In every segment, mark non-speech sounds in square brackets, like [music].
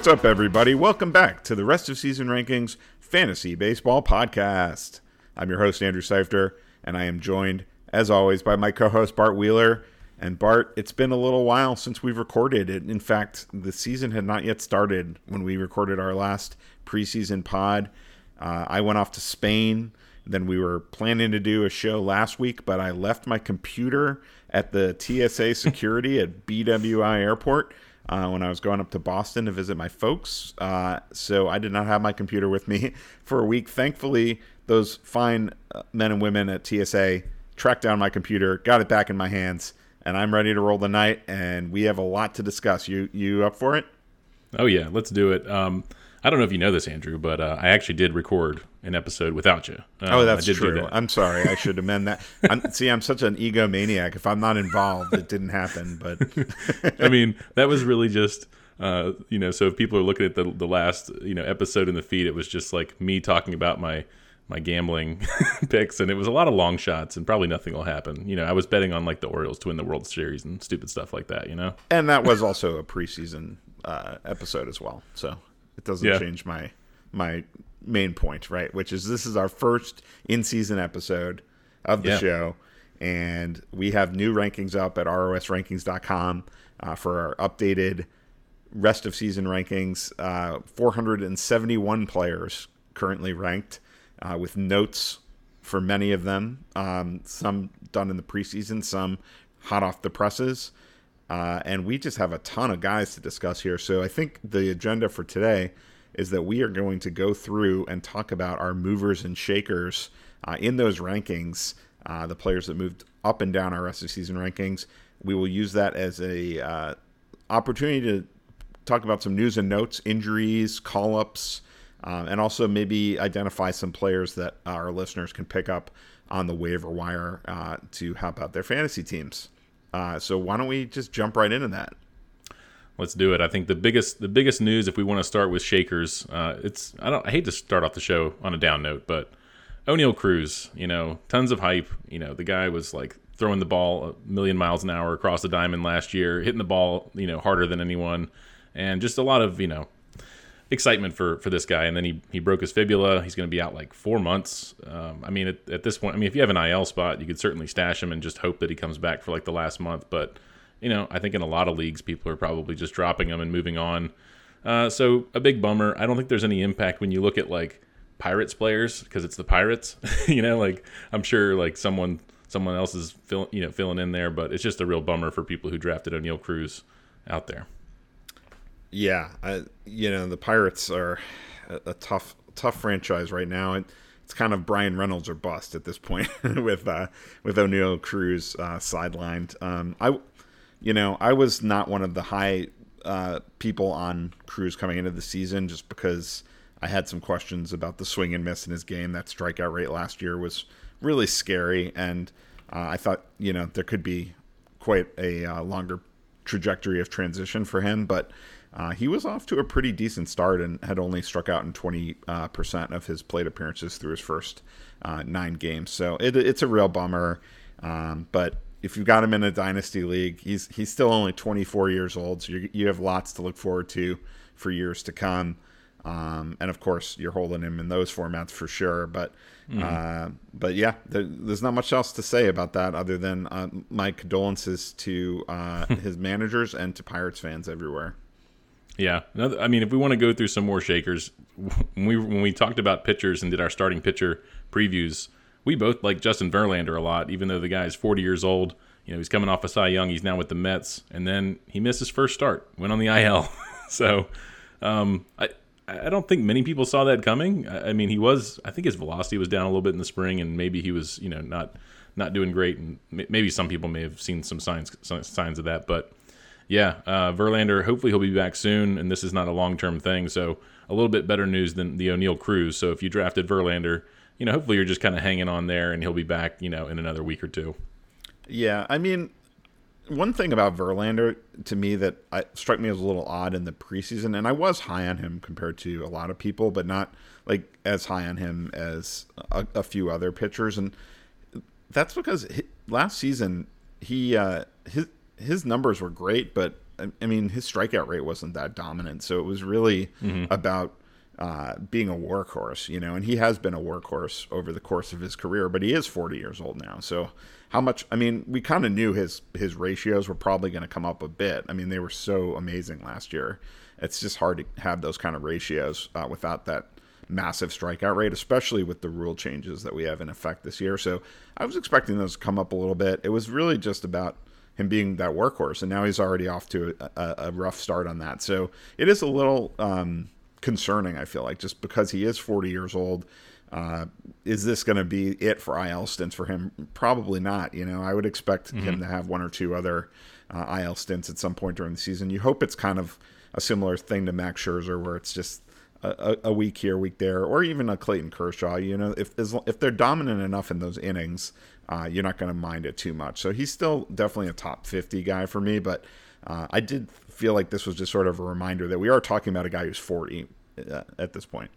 What's up, everybody? Welcome back to the Rest of Season Rankings Fantasy Baseball Podcast. I'm your host, Andrew Seifter, and I am joined, as always, by my co host, Bart Wheeler. And Bart, it's been a little while since we've recorded it. In fact, the season had not yet started when we recorded our last preseason pod. Uh, I went off to Spain. Then we were planning to do a show last week, but I left my computer at the TSA security at BWI Airport uh, when I was going up to Boston to visit my folks. Uh, so I did not have my computer with me [laughs] for a week. Thankfully, those fine uh, men and women at TSA tracked down my computer, got it back in my hands, and I'm ready to roll the night. And we have a lot to discuss. You you up for it? Oh yeah, let's do it. Um, I don't know if you know this, Andrew, but uh, I actually did record an episode without you. Um, oh, that's true. That. I'm sorry. I should amend that. I'm, [laughs] see, I'm such an egomaniac. If I'm not involved, it didn't happen. But [laughs] I mean, that was really just. Uh, you know, so if people are looking at the the last you know episode in the feed, it was just like me talking about my my gambling [laughs] picks, and it was a lot of long shots, and probably nothing will happen. You know, I was betting on like the Orioles to win the World Series and stupid stuff like that. You know, and that was also a preseason uh, episode as well. So it doesn't yeah. change my my main point, right? Which is this is our first in season episode of the yeah. show, and we have new rankings up at rosrankings.com uh, for our updated rest of season rankings. Uh, 471 players currently ranked uh, with notes for many of them. Um, some done in the preseason, some hot off the presses. Uh, and we just have a ton of guys to discuss here. So I think the agenda for today is that we are going to go through and talk about our movers and shakers uh, in those rankings, uh, the players that moved up and down our rest of season rankings. We will use that as a uh, opportunity to talk about some news and notes, injuries, call ups, um, and also maybe identify some players that our listeners can pick up on the waiver wire uh, to help out their fantasy teams. Uh, so why don't we just jump right into that? Let's do it. I think the biggest the biggest news, if we want to start with shakers, uh, it's I don't I hate to start off the show on a down note, but Oneil Cruz, you know, tons of hype. You know, the guy was like throwing the ball a million miles an hour across the diamond last year, hitting the ball, you know, harder than anyone, and just a lot of you know excitement for for this guy. And then he he broke his fibula. He's going to be out like four months. Um, I mean, at, at, this point, I mean, if you have an IL spot, you could certainly stash him and just hope that he comes back for like the last month. But you know, I think in a lot of leagues, people are probably just dropping him and moving on. Uh, so a big bummer. I don't think there's any impact when you look at like Pirates players because it's the Pirates. [laughs] you know, like I'm sure like someone someone else is fill, you know filling in there, but it's just a real bummer for people who drafted Oneil Cruz out there. Yeah, I, you know the Pirates are a, a tough tough franchise right now, and it's kind of Bryan Reynolds or bust at this point [laughs] with uh, with Oneil Cruz uh, sidelined. Um, I, you know, I was not one of the high uh, people on Cruz coming into the season just because I had some questions about the swing and miss in his game. That strikeout rate last year was really scary, and uh, I thought you know there could be quite a uh, longer trajectory of transition for him, but uh, he was off to a pretty decent start and had only struck out in 20% uh, of his plate appearances through his first uh, nine games. So it, it's a real bummer. Um, but if you've got him in a dynasty league, he's he's still only 24 years old, so you have lots to look forward to for years to come. Um, and of course, you're holding him in those formats for sure. But mm-hmm. uh, but yeah, there, there's not much else to say about that other than uh, my condolences to uh, [laughs] his managers and to Pirates fans everywhere. Yeah, I mean, if we want to go through some more shakers, [laughs] when we when we talked about pitchers and did our starting pitcher previews, we both like Justin Verlander a lot, even though the guy is 40 years old. You know, he's coming off a Cy Young. He's now with the Mets, and then he missed his first start, went on the [laughs] IL. [laughs] so, um, I I don't think many people saw that coming. I mean, he was. I think his velocity was down a little bit in the spring, and maybe he was, you know, not not doing great. And maybe some people may have seen some signs signs of that, but yeah, uh, Verlander. Hopefully he'll be back soon, and this is not a long term thing. So a little bit better news than the Oneil Cruz. So if you drafted Verlander, you know, hopefully you're just kind of hanging on there, and he'll be back, you know, in another week or two. Yeah, I mean, one thing about Verlander to me that I, struck me as a little odd in the preseason, and I was high on him compared to a lot of people, but not like as high on him as a, a few other pitchers, and that's because last season he uh, his his numbers were great, but I mean, his strikeout rate wasn't that dominant, so it was really Mm-hmm. about uh, being a workhorse, you know. And he has been a workhorse over the course of his career, but he is 40 years old now, so how much? I mean, we kind of knew his his ratios were probably going to come up a bit. I mean, they were so amazing last year. It's just hard to have those kind of ratios uh, without that massive strikeout rate, especially with the rule changes that we have in effect this year. So I was expecting those to come up a little bit. It was really just about him being that workhorse, and now he's already off to a, a, rough start on that. So it is a little um, concerning. I feel like just because he is 40 years old. Uh, is this going to be it for IL stints for him? Probably not. You know, I would expect him to have one or two other uh, IL stints at some point during the season. You hope it's kind of a similar thing to Max Scherzer, where it's just a, a week here, week there, or even a Clayton Kershaw. You know, if as, if they're dominant enough in those innings, uh, you're not going to mind it too much. So he's still definitely a top 50 guy for me, but uh, I did feel like this was just sort of a reminder that we are talking about a guy who's 40 uh, at this point.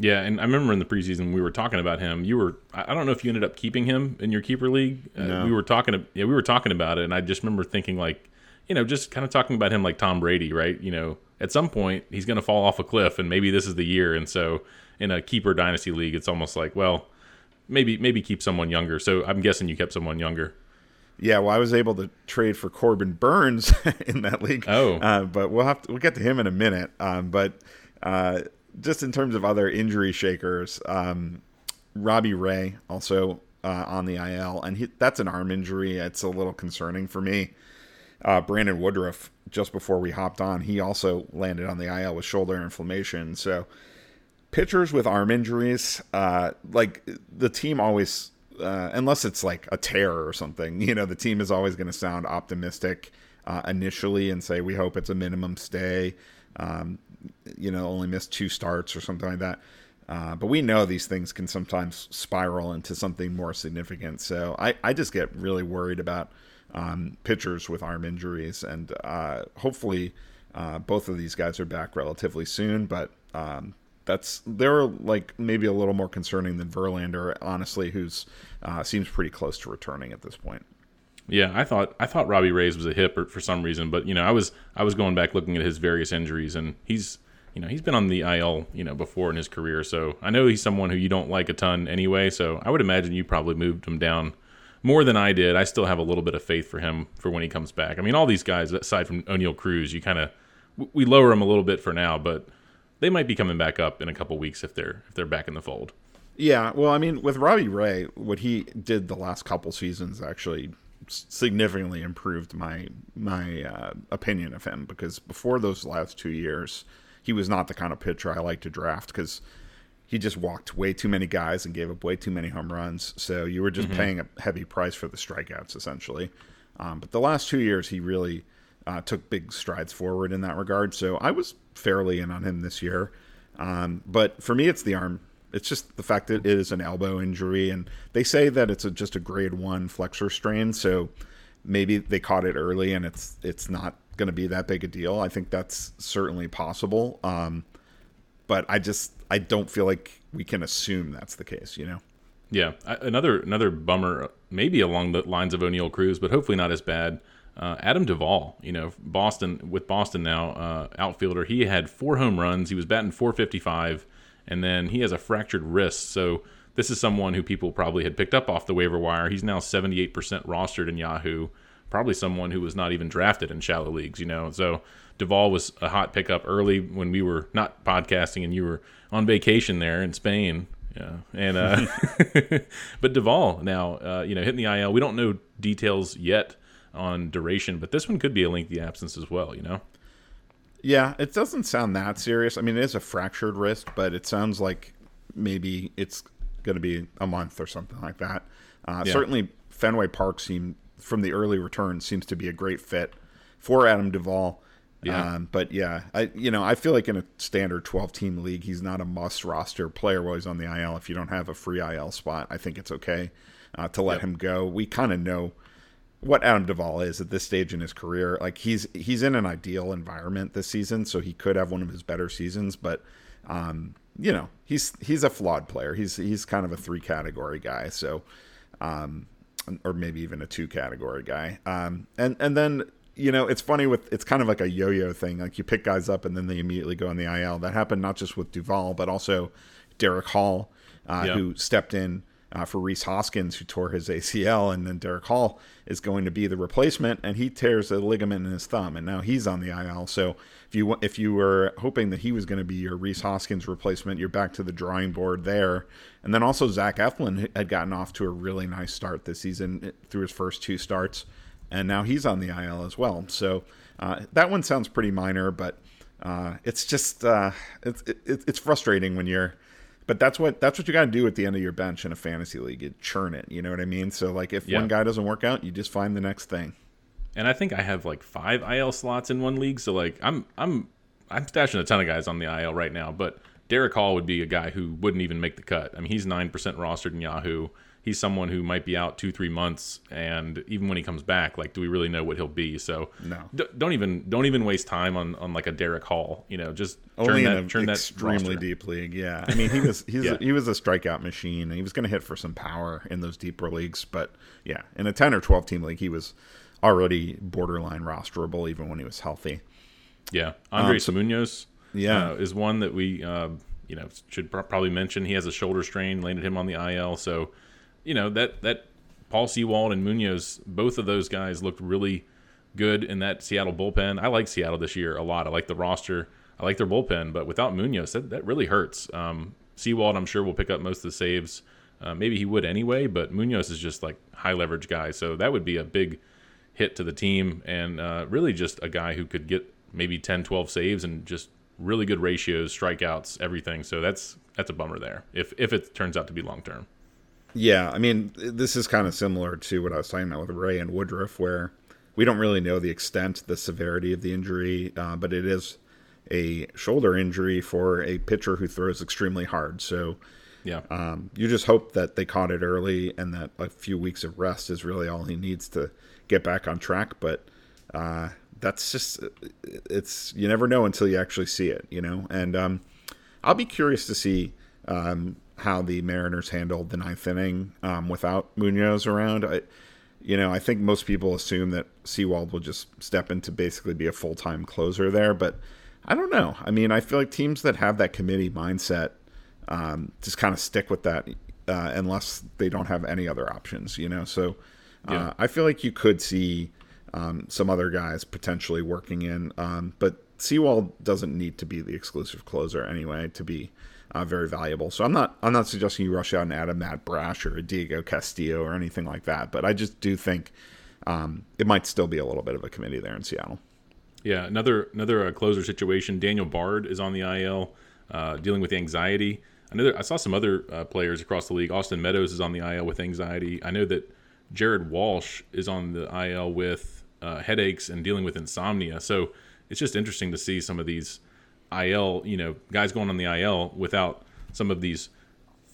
Yeah, and I remember in the preseason we were talking about him. You were I don't know if you ended up keeping him in your keeper league. Uh, No. we were talking yeah, we were talking about it and I just remember thinking like, you know, just kind of talking about him like Tom Brady, right? You know, at some point he's going to fall off a cliff and maybe this is the year and so in a keeper dynasty league it's almost like, well, maybe maybe keep someone younger. So I'm guessing you kept someone younger. Yeah, well, I was able to trade for Corbin Burnes [laughs] in that league. Oh. uh, but we'll have to we'll get to him in a minute. Um, but uh, just in terms of other injury shakers, um, Robbie Ray also uh, on the IL, and he, that's an arm injury. It's a little concerning for me. Uh, Brandon Woodruff, just before we hopped on, he also landed on the IL with shoulder inflammation. So pitchers with arm injuries, uh, like the team always, uh, unless it's like a tear or something, [laughs] you know, the team is always going to sound optimistic uh, initially and say we hope it's a minimum stay. Um, you know, only missed two starts or something like that. Uh, but we know these things can sometimes spiral into something more significant. So I, I just get really worried about um, pitchers with arm injuries, and uh, hopefully uh, both of these guys are back relatively soon. But um, that's they're like maybe a little more concerning than Verlander, honestly, who's uh, seems pretty close to returning at this point. Yeah, I thought I thought Robbie Ray's was a hip or- for some reason, but you know, I was I was going back looking at his various injuries, and he's you know he's been on the IL you know before in his career, so I know he's someone who you don't like a ton anyway. So I would imagine you probably moved him down more than I did. I still have a little bit of faith for him for when he comes back. I mean, all these guys aside from Oneil Cruz, you kind of we lower them a little bit for now, but they might be coming back up in a couple weeks if they're if they're back in the fold. Yeah, well, I mean, with Robbie Ray, what he did the last couple seasons actually significantly improved my my uh, opinion of him because before those last two years, he was not the kind of pitcher I like to draft because he just walked way too many guys and gave up way too many home runs. So you were just paying a heavy price for the strikeouts essentially. Um, but the last two years, he really uh, took big strides forward in that regard. So I was fairly in on him this year. Um, but for me, it's the arm. It's just the fact that it is an elbow injury, and they say that it's a, just a grade one flexor strain. So maybe they caught it early, and it's it's not going to be that big a deal. I think that's certainly possible. Um, but I just I don't feel like we can assume that's the case. You know. Yeah, another another bummer, maybe along the lines of Oneil Cruz, but hopefully not as bad. Uh, Adam Duvall, you know, Boston with Boston now, uh, outfielder. He had four home runs. He was batting 455, and then he has a fractured wrist. So this is someone who people probably had picked up off the waiver wire. He's now 78% rostered in Yahoo. Probably someone who was not even drafted in shallow leagues, you know. So Duvall was a hot pickup early when we were not podcasting and you were on vacation there in Spain. Yeah, and uh, [laughs] but Duvall now, uh, you know, hitting the IL. We don't know details yet on duration, but this one could be a lengthy absence as well. You know. Yeah, it doesn't sound that serious. I mean, it is a fractured wrist, but it sounds like maybe it's going to be a month or something like that. Uh, Yeah. Certainly, Fenway Park seemed, from the early return seems to be a great fit for Adam Duvall. Yeah. Um, but yeah, I you know I feel like in a standard 12 team league, he's not a must roster player while he's on the IL. If you don't have a free IL spot, I think it's okay uh, to let Yep. him go. We kind of know what Adam Duvall is at this stage in his career. Like he's he's in an ideal environment this season, so he could have one of his better seasons. But um, you know, he's he's a flawed player. He's he's kind of a three category guy. So, um, or maybe even a two category guy. Um, and and then you know, it's funny with it's kind of like a yo-yo thing. Like you pick guys up and then they immediately go on the IL. That happened not just with Duvall, but also Darick Hall, uh, Yeah. who stepped in uh, for Rhys Hoskins, who tore his ACL, and then Darick Hall is going to be the replacement, and he tears a ligament in his thumb, and now he's on the IL. So if you if you were hoping that he was going to be your Rhys Hoskins replacement, you're back to the drawing board there. And then also Zach Eflin had gotten off to a really nice start this season eh, through his first two starts, and now he's on the IL as well. So uh, that one sounds pretty minor, but uh, it's just uh, it's it, it's frustrating when you're but that's what that's what you got to do at the end of your bench in a fantasy league. You churn it. You know what I mean? So like if Yeah. one guy doesn't work out, you just find the next thing. And I think I have like five IL slots in one league. So like I'm I'm I'm stashing a ton of guys on the IL right now. But Darick Hall would be a guy who wouldn't even make the cut. I mean, he's nine percent rostered in Yahoo. He's someone who might be out two three months, and even when he comes back, like, do we really know what he'll be? So No. d- don't even don't even waste time on on like a Darick Hall. You know, just Only that in churn an that extremely deep league. Yeah, [laughs] I mean he was he's Yeah. he was a strikeout machine. and He was going to hit for some power in those deeper leagues, but yeah, in a ten or twelve team league, he was already borderline rosterable even when he was healthy. Yeah, Andres Um, so- Munoz. Yeah. uh, is one that we uh, you know should pro- probably mention. He has a shoulder strain, landed him on the IL. So you know that that Paul Sewald and Munoz, both of those guys looked really good in that Seattle bullpen. I like Seattle this year a lot. I like the roster. I like their bullpen, but without Munoz, that, that really hurts. Um, Sewald, I'm sure, will pick up most of the saves. Uh, maybe he would anyway, but Munoz is just like high leverage guy, so that would be a big hit to the team and uh, really just a guy who could get maybe 10 12 saves and just really good ratios strikeouts everything so that's that's a bummer there if if it turns out to be long term Yeah, I mean, this is kind of similar to what I was talking about with Ray and Woodruff, where we don't really know the extent, the severity of the injury, uh, but it is a shoulder injury for a pitcher who throws extremely hard. So yeah um, you just hope that they caught it early and that a few weeks of rest is really all he needs to get back on track. But uh, that's just, it's, you never know until you actually see it, you know? And um, I'll be curious to see um, how the Mariners handled the ninth inning um, without Munoz around. I, you know, I think most people assume that Sewald will just step in to basically be a full time closer there, but I don't know. I mean, I feel like teams that have that committee mindset um, just kind of stick with that uh, unless they don't have any other options, you know? So uh, Yeah. I feel like you could see um, some other guys potentially working in, um, but Sewald doesn't need to be the exclusive closer anyway to be uh, very valuable. So I'm not I'm not suggesting you rush out and add a Matt Brash or a Diego Castillo or anything like that, but I just do think um, it might still be a little bit of a committee there in Seattle. yeah another another uh, closer situation. Daniel bard is on the il uh, dealing with anxiety. That i saw some other uh, players across the league. Austin meadows is on the il with anxiety. I know that jared walsh is on the il with uh, headaches and dealing with insomnia. So it's just interesting to see some of these il you know guys going on the il without some of these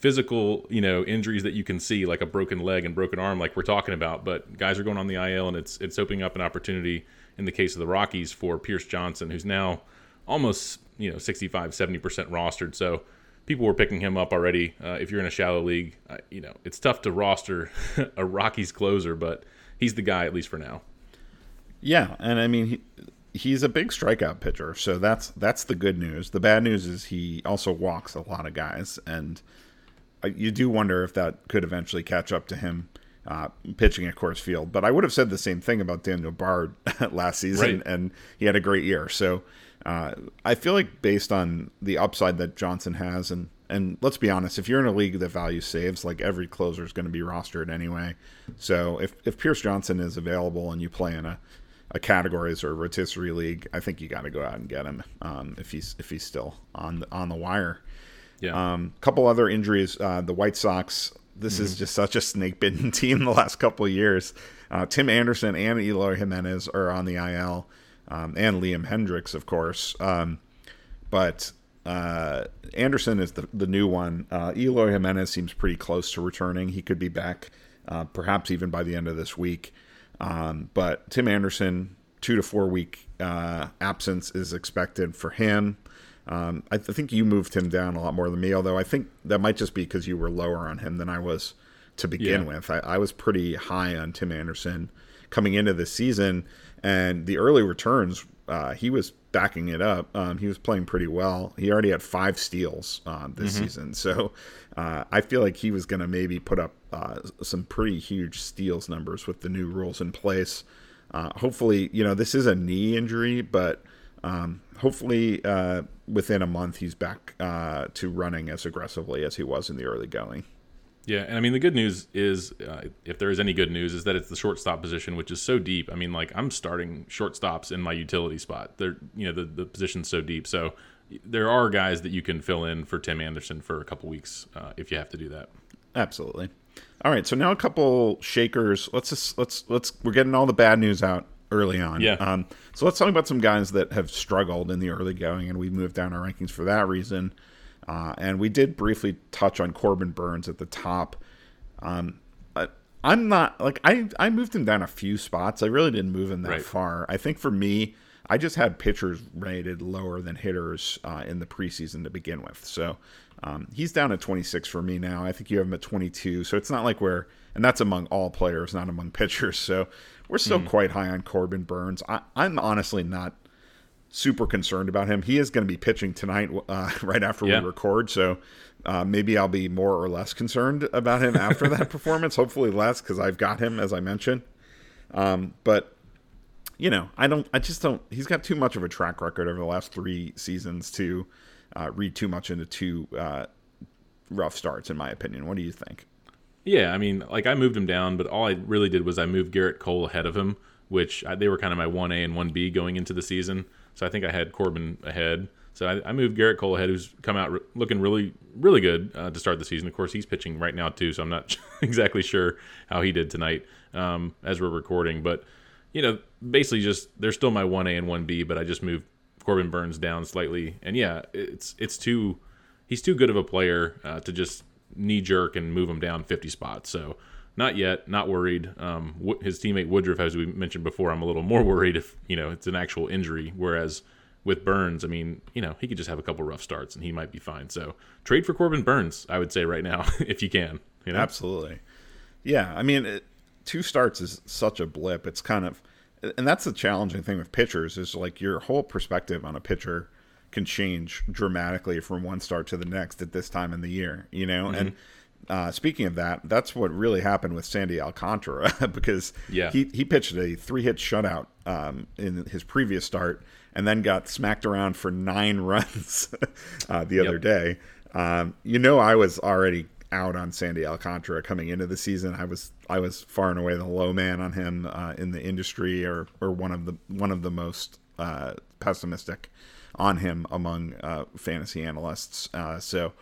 physical, you know, injuries that you can see, like a broken leg and broken arm, like we're talking about. But guys are going on the IL, and it's it's opening up an opportunity in the case of the Rockies for Pierce Johnson, who's now almost you know 65, 70 percent rostered. So people were picking him up already. Uh, if you're in a shallow league, uh, you know it's tough to roster [laughs] a Rockies closer, but he's the guy at least for now. Yeah, and I mean he, he's a big strikeout pitcher, so that's that's the good news. The bad news is he also walks a lot of guys, and you do wonder if that could eventually catch up to him uh, pitching at Coors Field. But I would have said the same thing about Daniel Bard [laughs] last season, Right. and he had a great year. So uh, I feel like based on the upside that Johnson has, and and let's be honest, if you're in a league that values saves, like every closer is going to be rostered anyway. So if if Pierce Johnson is available and you play in a a categories or rotisserie league, I think you got to go out and get him um, if he's if he's still on the, on the wire. Yeah, Um, couple other injuries. Uh, the White Sox. This is just such a snake bitten [laughs] team the last couple of years. Uh, Tim Anderson and Eloy Jimenez are on the IL, um, and Liam Hendriks, of course. Um, but uh, Anderson is the, the new one. Uh, Eloy Jimenez seems pretty close to returning. He could be back, uh, perhaps even by the end of this week. Um, but Tim Anderson, two to four week uh, absence is expected for him. Um, I, th- think you moved him down a lot more than me, although I think that might just be because you were lower on him than I was to begin Yeah. with. I, I was pretty high on Tim Anderson coming into the season, and the early returns, uh, he was backing it up. Um, he was playing pretty well. He already had five steals uh, this mm-hmm. season, so uh, I feel like he was going to maybe put up uh, some pretty huge steals numbers with the new rules in place. Uh, hopefully, you know this is a knee injury, but um, hopefully uh, within a month he's back uh, to running as aggressively as he was in the early going. Yeah, and I mean the good news is, uh, if there is any good news, is that it's the shortstop position, which is so deep. I mean, like I'm starting shortstops in my utility spot. They're you know the the position's so deep, so there are guys that you can fill in for Tim Anderson for a couple weeks uh, if you have to do that. Absolutely. All right, so now a couple shakers. Let's just let's let's we're getting all the bad news out early on. Yeah. Um, so let's talk about some guys that have struggled in the early going, and we moved down our rankings for that reason. Uh, and we did briefly touch on Corbin Burnes at the top. Um, I'm not like I I moved him down a few spots. I really didn't move him that right. far. I think for me, I just had pitchers rated lower than hitters uh, in the preseason to begin with. So um, he's down at 26 for me now. I think you have him at 22. So it's not like we're and that's among all players, not among [laughs] pitchers. So we're still mm. quite high on Corbin Burnes. I, I'm honestly not super concerned about him. He is going to be pitching tonight, uh, [laughs] right after yeah. we record. So uh, maybe I'll be more or less concerned about him after that [laughs] performance. Hopefully less because I've got him as I mentioned. Um, but you know, I don't. I just don't. He's got too much of a track record over the last three seasons to uh, read too much into two uh, rough starts, in my opinion. What do you think? Yeah, I mean, like I moved him down, but all I really did was I moved Gerrit Cole ahead of him, which I, they were kind of my one A and one B going into the season. So I think I had Corbin ahead. So I, I moved Gerrit Cole ahead, who's come out re- looking really, really good uh, to start the season. Of course, he's pitching right now too, so I'm not [laughs] exactly sure how he did tonight um, as we're recording. But you know, basically, just they're still my one A and one B, but I just moved Corbin Burnes down slightly. And yeah, it's it's too he's too good of a player uh, to just knee jerk and move him down 50 spots. So not yet, not worried. Um, his teammate Woodruff, as we mentioned before, I'm a little more [laughs] worried if you know it's an actual injury. Whereas with Burnes, I mean, you know, he could just have a couple rough starts and he might be fine. So trade for Corbin Burnes, I would say right now, [laughs] if you can. You know? Absolutely. Yeah, I mean, it, two starts is such a blip. It's kind of, and that's the challenging thing with pitchers is like your whole perspective on a pitcher can change dramatically from one start to the next at this time in the year. You know, mm-hmm. and uh, speaking of that, that's what really happened with Sandy Alcantara [laughs] because yeah. he, he pitched a three hit shutout um, in his previous start and then got smacked around for nine [laughs] runs uh, the other yep. day. Um, you know, I was already out on Sandy Alcantara coming into the season. I was I was far and away the low man on him uh, in the industry, or or one of the one of the most uh, pessimistic on him among uh, fantasy analysts. Uh, so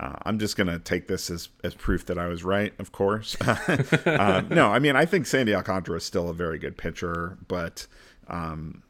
uh, I'm just going to take this as, as proof that I was right, of course. [laughs] uh, no, I mean, I think Sandy Alcantara is still a very good pitcher, but, um,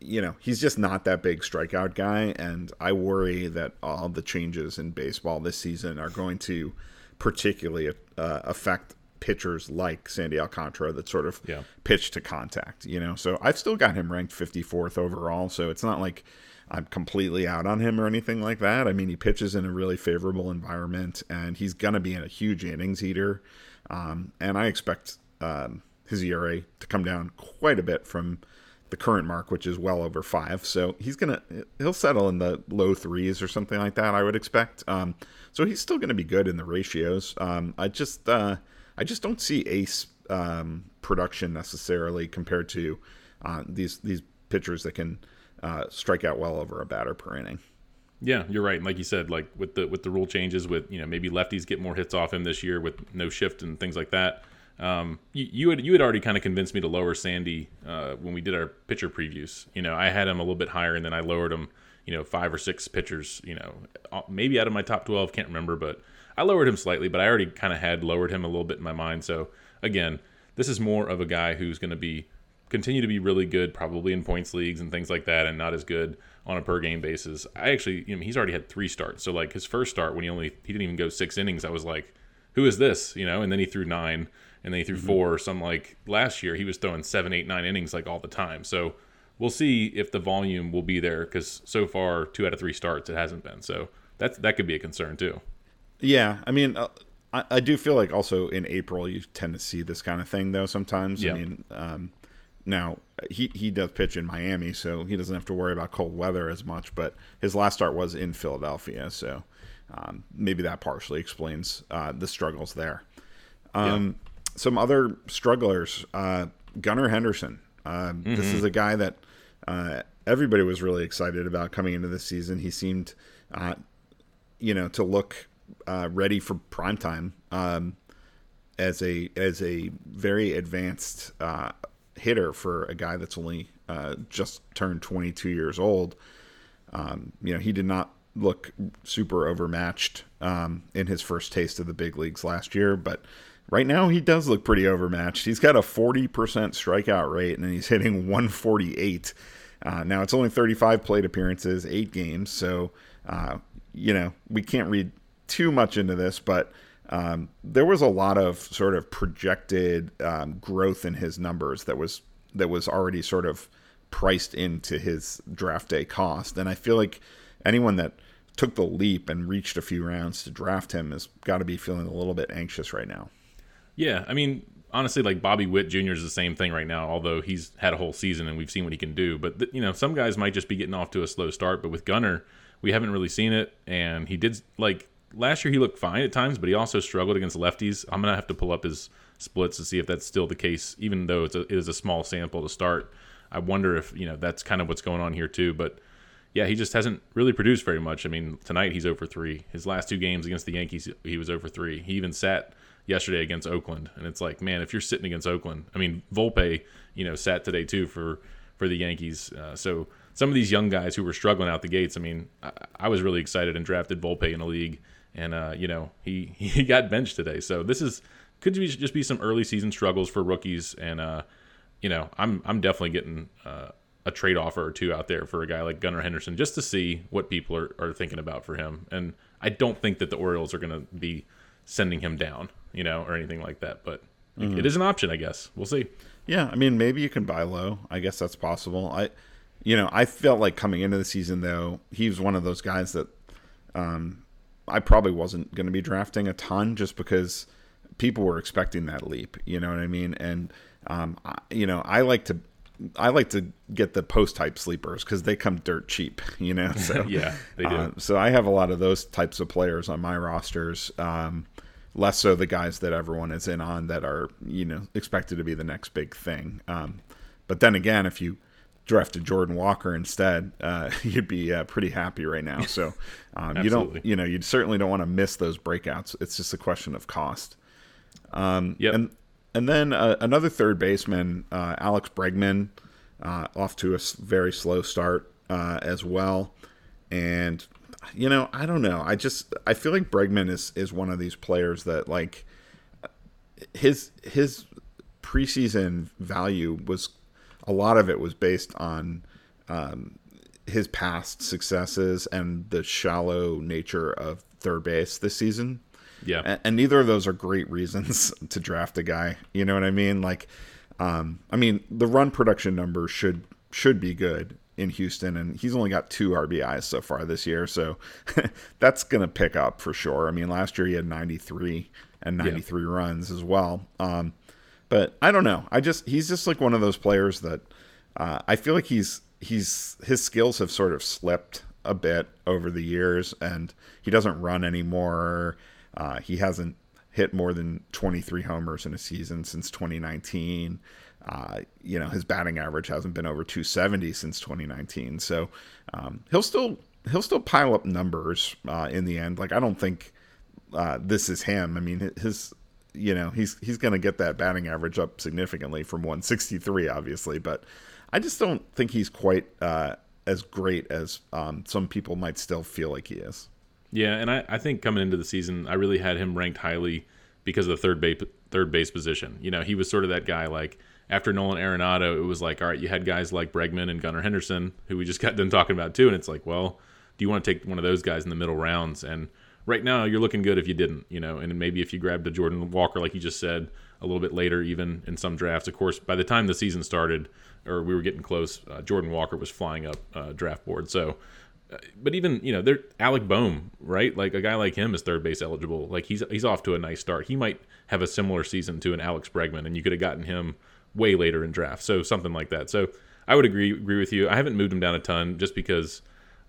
you know, he's just not that big strikeout guy. And I worry that all the changes in baseball this season are going to particularly uh, affect pitchers like Sandy Alcantara that sort of yeah. pitch to contact, you know. So I've still got him ranked 54th overall. So it's not like I'm completely out on him or anything like that. I mean, he pitches in a really favorable environment, and he's going to be a huge innings eater. Um, and I expect um, his ERA to come down quite a bit from the current mark, which is well over five. So he's gonna he'll settle in the low threes or something like that. I would expect. Um, so he's still to be good in the ratios. Um, I just uh, I just don't see ace um, production necessarily compared to uh, these these pitchers that can uh, strike out well over a batter per inning. Yeah, you're right. And like you said, like with the with the rule changes, with you know maybe lefties get more hits off him this year with no shift and things like that. Um, you, you had you had already kind of convinced me to lower Sandy uh, when we did our pitcher previews. You know, I had him a little bit higher, and then I lowered him. You know, five or six pitchers. You know, uh, maybe out of my top twelve, can't remember, but I lowered him slightly. But I already kind of had lowered him a little bit in my mind. So again, this is more of a guy who's going to be continue to be really good, probably in points leagues and things like that, and not as good on a per game basis. I actually, you know, he's already had three starts. So like his first start when he only he didn't even go six innings, I was like, who is this? You know, and then he threw nine, and then he threw mm-hmm. four. Some like last year he was throwing seven, eight, nine innings like all the time. So we'll see if the volume will be there because so far two out of three starts it hasn't been. So that's that could be a concern too. Yeah, I mean. Uh, I, I, do feel like also in April you tend to see this kind of thing though sometimes. Yeah. I mean, um, now he he does pitch in Miami, so he doesn't have to worry about cold weather as much. But his last start was in Philadelphia, so um, maybe that partially explains uh, the struggles there. Um, yeah. Some other strugglers, uh, Gunnar Henderson. Uh, mm-hmm. This is a guy that uh, everybody was really excited about coming into the season. He seemed, uh, you know, to look uh, ready for prime time um, as a as a very advanced uh, hitter for a guy that's only uh, just turned 22 years old. Um, you know, he did not look super overmatched um, in his first taste of the big leagues last year, but right now he does look pretty overmatched. He's got a 40% strikeout rate and he's hitting 148. Uh, now it's only 35 plate appearances, eight games, so uh, you know we can't read too much into this, but um, there was a lot of sort of projected um, growth in his numbers that was that was already sort of priced into his draft day cost, and I feel like anyone that took the leap and reached a few rounds to draft him has got to be feeling a little bit anxious right now. Yeah, I mean, honestly, like Bobby Witt Jr. is the same thing right now. Although he's had a whole season and we've seen what he can do, but you know, some guys might just be getting off to a slow start. But with Gunnar, we haven't really seen it, and he did like last year he looked fine at times, but he also struggled against lefties. I'm gonna have to pull up his splits to see if that's still the case, even though it's a, it is a small sample to start. I wonder if you know that's kind of what's going on here too. But yeah, he just hasn't really produced very much. I mean, tonight he's over three. His last two games against the Yankees, he was over three. He even sat yesterday against Oakland, and it's like, man, if you're sitting against Oakland, I mean, Volpe, you know, sat today too for for the Yankees. Uh, so some of these young guys who were struggling out the gates. I mean, I, I was really excited and drafted Volpe in a league and uh, you know he [laughs] he got benched today. So this is could be, just be some early season struggles for rookies, and uh, you know I'm I'm definitely getting uh, a trade offer or two out there for a guy like Gunnar Henderson just to see what people are, are thinking about for him. And I don't think that the Orioles are going to be sending him down, you know, or anything like that. But mm-hmm. it is an option, I guess. We'll see. Yeah, I mean, maybe you can buy low. I guess that's possible. I, you know, I felt like coming into the season though, he was one of those guys that, um, I probably wasn't going to be drafting a ton just because people were expecting that leap. You know what I mean? And um, I, you know, I like to I like to get the post type sleepers because they come dirt cheap, [laughs] you know. So [laughs] yeah, they do. Uh, so I have a lot of those types of players on my rosters. Um, less so the guys that everyone is in on that are you know expected to be the next big thing. Um, but then again, if you drafted Jordan Walker instead, uh, [laughs] you'd be uh, pretty happy right now. So [laughs] um, you don't, you know, you certainly don't want to miss those breakouts. It's just a question of cost. Um, yep. And and then uh, another third baseman, uh, Alex Bregman, uh, off to a very slow start uh, as well. And you know, I don't know. I just I feel like Bregman is is one of these players that like his his preseason value was a lot of it was based on um, his past successes and the shallow nature of third base this season. Yeah, and, and, neither of those are great reasons [laughs] to draft a guy. You know what I mean? Like, um, I mean, the run production number should should be good in Houston, and he's only got two RBIs so far this year, so [laughs] that's gonna pick up for sure. I mean, last year he had 93 and 93 yeah. runs as well. Um, but I don't know. I just he's just like one of those players that uh, I feel like he's he's his skills have sort of slipped a bit over the years, and he doesn't run anymore. Uh, he hasn't hit more than 23 homers in a season since 2019. Uh, you know, his batting average hasn't been over 270 since 2019. So um, he'll still he'll still pile up numbers uh, in the end. Like I don't think uh, this is him. I mean, his you know he's he's going to get that batting average up significantly from 163 obviously but i just don't think he's quite uh, as great as um, some people might still feel like he is yeah and I, I think coming into the season i really had him ranked highly because of the third base third base position you know he was sort of that guy like after nolan arenado it was like all right you had guys like bregman and gunnar henderson who we just [laughs] got done talking about too and it's like well do you want to take one of those guys in the middle rounds and right now you're looking good if you didn't, you know, and maybe if you grabbed a Jordan Walker, like you just said, a little bit later, even in some drafts. Of course, by the time the season started or we were getting close, uh, Jordan Walker was flying up uh, draft board. So but even you know, they're Alec Bohm, right? Like a guy like him is third base eligible. Like he's he's off to a nice start. He might have a similar season to an Alex Bregman, and you could have gotten him way later in draft. So something like that. So I would agree agree with you. I haven't moved him down a ton just because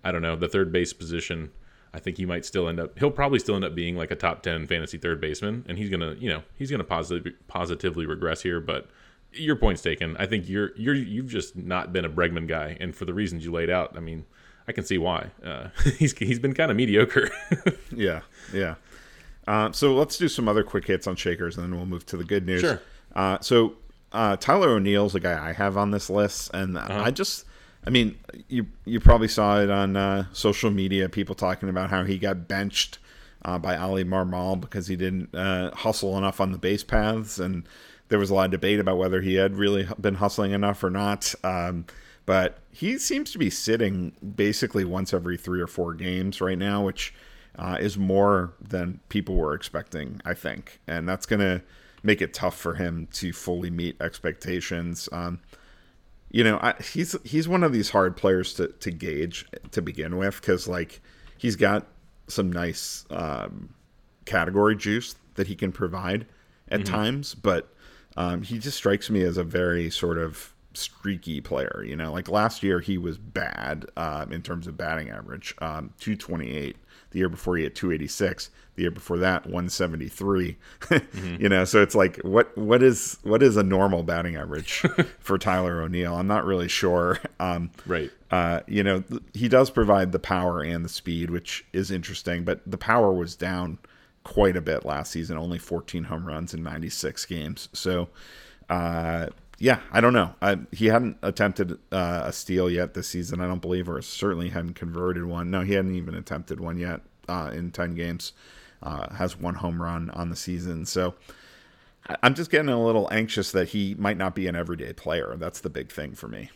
I don't know the third base position. I think he might still end up. He'll probably still end up being like a top ten fantasy third baseman, and he's gonna you know he's gonna positively positively regress here, but your point's taken. I think you're you're you've just not been a Bregman guy, and for the reasons you laid out, I mean, I can see why. Uh, [laughs] he's he's been kind of mediocre. [laughs] yeah, yeah. Uh, so let's do some other quick hits on shakers, and then we'll move to the good news. Sure. Uh, so uh, Tyler O'Neill's a guy I have on this list, and uh-huh. I just, I mean, you you probably saw it on uh, social media, people talking about how he got benched uh, by Oli Marmol because he didn't hustle enough on the base paths, and there was a lot of debate about whether he had really been hustling enough or not. Um, but he seems to be sitting basically once every three or four games right now, which uh, is more than people were expecting, I think. And that's going to make it tough for him to fully meet expectations. Um, you know, I, he's he's one of these hard players to, to gauge to begin with because like he's got some nice um, category juice that he can provide at mm-hmm. times, but um, he just strikes me as a very sort of streaky player. You know, like last year he was bad uh, in terms of batting average, um, 228. The year before he had 286. The year before that, 173. [laughs] mm-hmm. You know, so it's like what what is what is a normal batting average [laughs] for Tyler O'Neill? I'm not really sure. Um, right. Uh, you know, he does provide the power and the speed, which is interesting, but the power was down quite a bit last season, only 14 home runs in 96 games. So, uh, yeah, I don't know. I, he hadn't attempted uh, a steal yet this season, I don't believe, or certainly hadn't converted one. No, he hadn't even attempted one yet uh, in 10 games. Uh, has one home run on the season. So I'm just getting a little anxious that he might not be an everyday player. That's the big thing for me.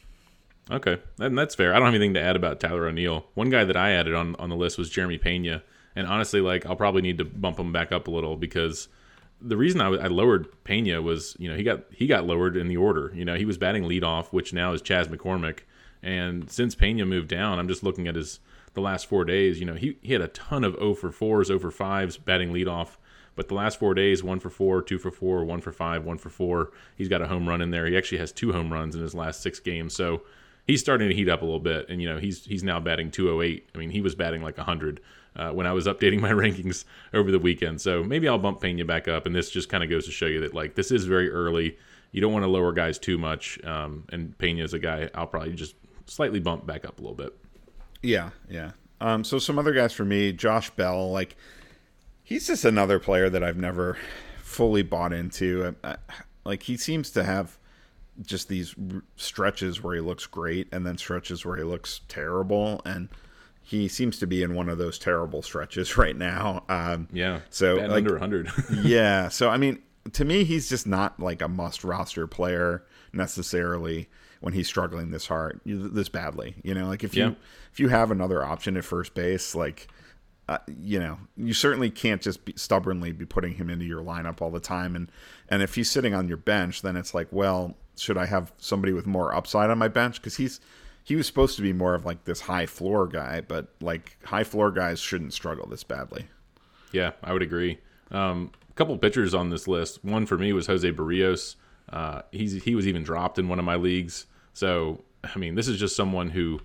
Okay, and that's fair. I don't have anything to add about Tyler O'Neill. One guy that I added on, on the list was Jeremy Pena. And honestly, like I'll probably need to bump him back up a little because the reason I, I lowered Pena was, you know, he got he got lowered in the order. You know, he was batting leadoff, which now is Chas McCormick. And since Pena moved down, I'm just looking at his the last four days. You know, he, he had a ton of 0 for 4s, 0 for 5s batting leadoff. But the last four days, one for four, two for four, one for five, one for four. He's got a home run in there. He actually has two home runs in his last six games. So he's starting to heat up a little bit. And, you know, he's he's now batting 208. I mean, he was batting like 100 uh, when I was updating [laughs] my rankings over the weekend. So maybe I'll bump Pena back up, and this just kind of goes to show you that like this is very early. You don't want to lower guys too much, um, and Pena is a guy I'll probably just slightly bump back up a little bit. Yeah, yeah. Um, so some other guys for me, Josh Bell, like he's just another player that I've never fully bought into. like he seems to have just these stretches where he looks great and then stretches where he looks terrible and he seems to be in one of those terrible stretches [laughs] right now. Um, yeah. So like, under 100. [laughs] yeah. So I mean, to me, he's just not like a must roster player necessarily when he's struggling this hard, this badly. You know, like if you if you have another option at first base, like. Uh, you know, you certainly can't just be, stubbornly be putting him into your lineup all the time. And and if he's sitting on your bench, then it's like, well, should I have somebody with more upside on my bench? Because he's he was supposed to be more of like this high floor guy, but like high floor guys shouldn't struggle this badly. Yeah, I would agree. Um, a couple pitchers on this list. One for me was Jose Berrios. Uh, he's he was even dropped in one of my leagues. So I mean, this is just someone who,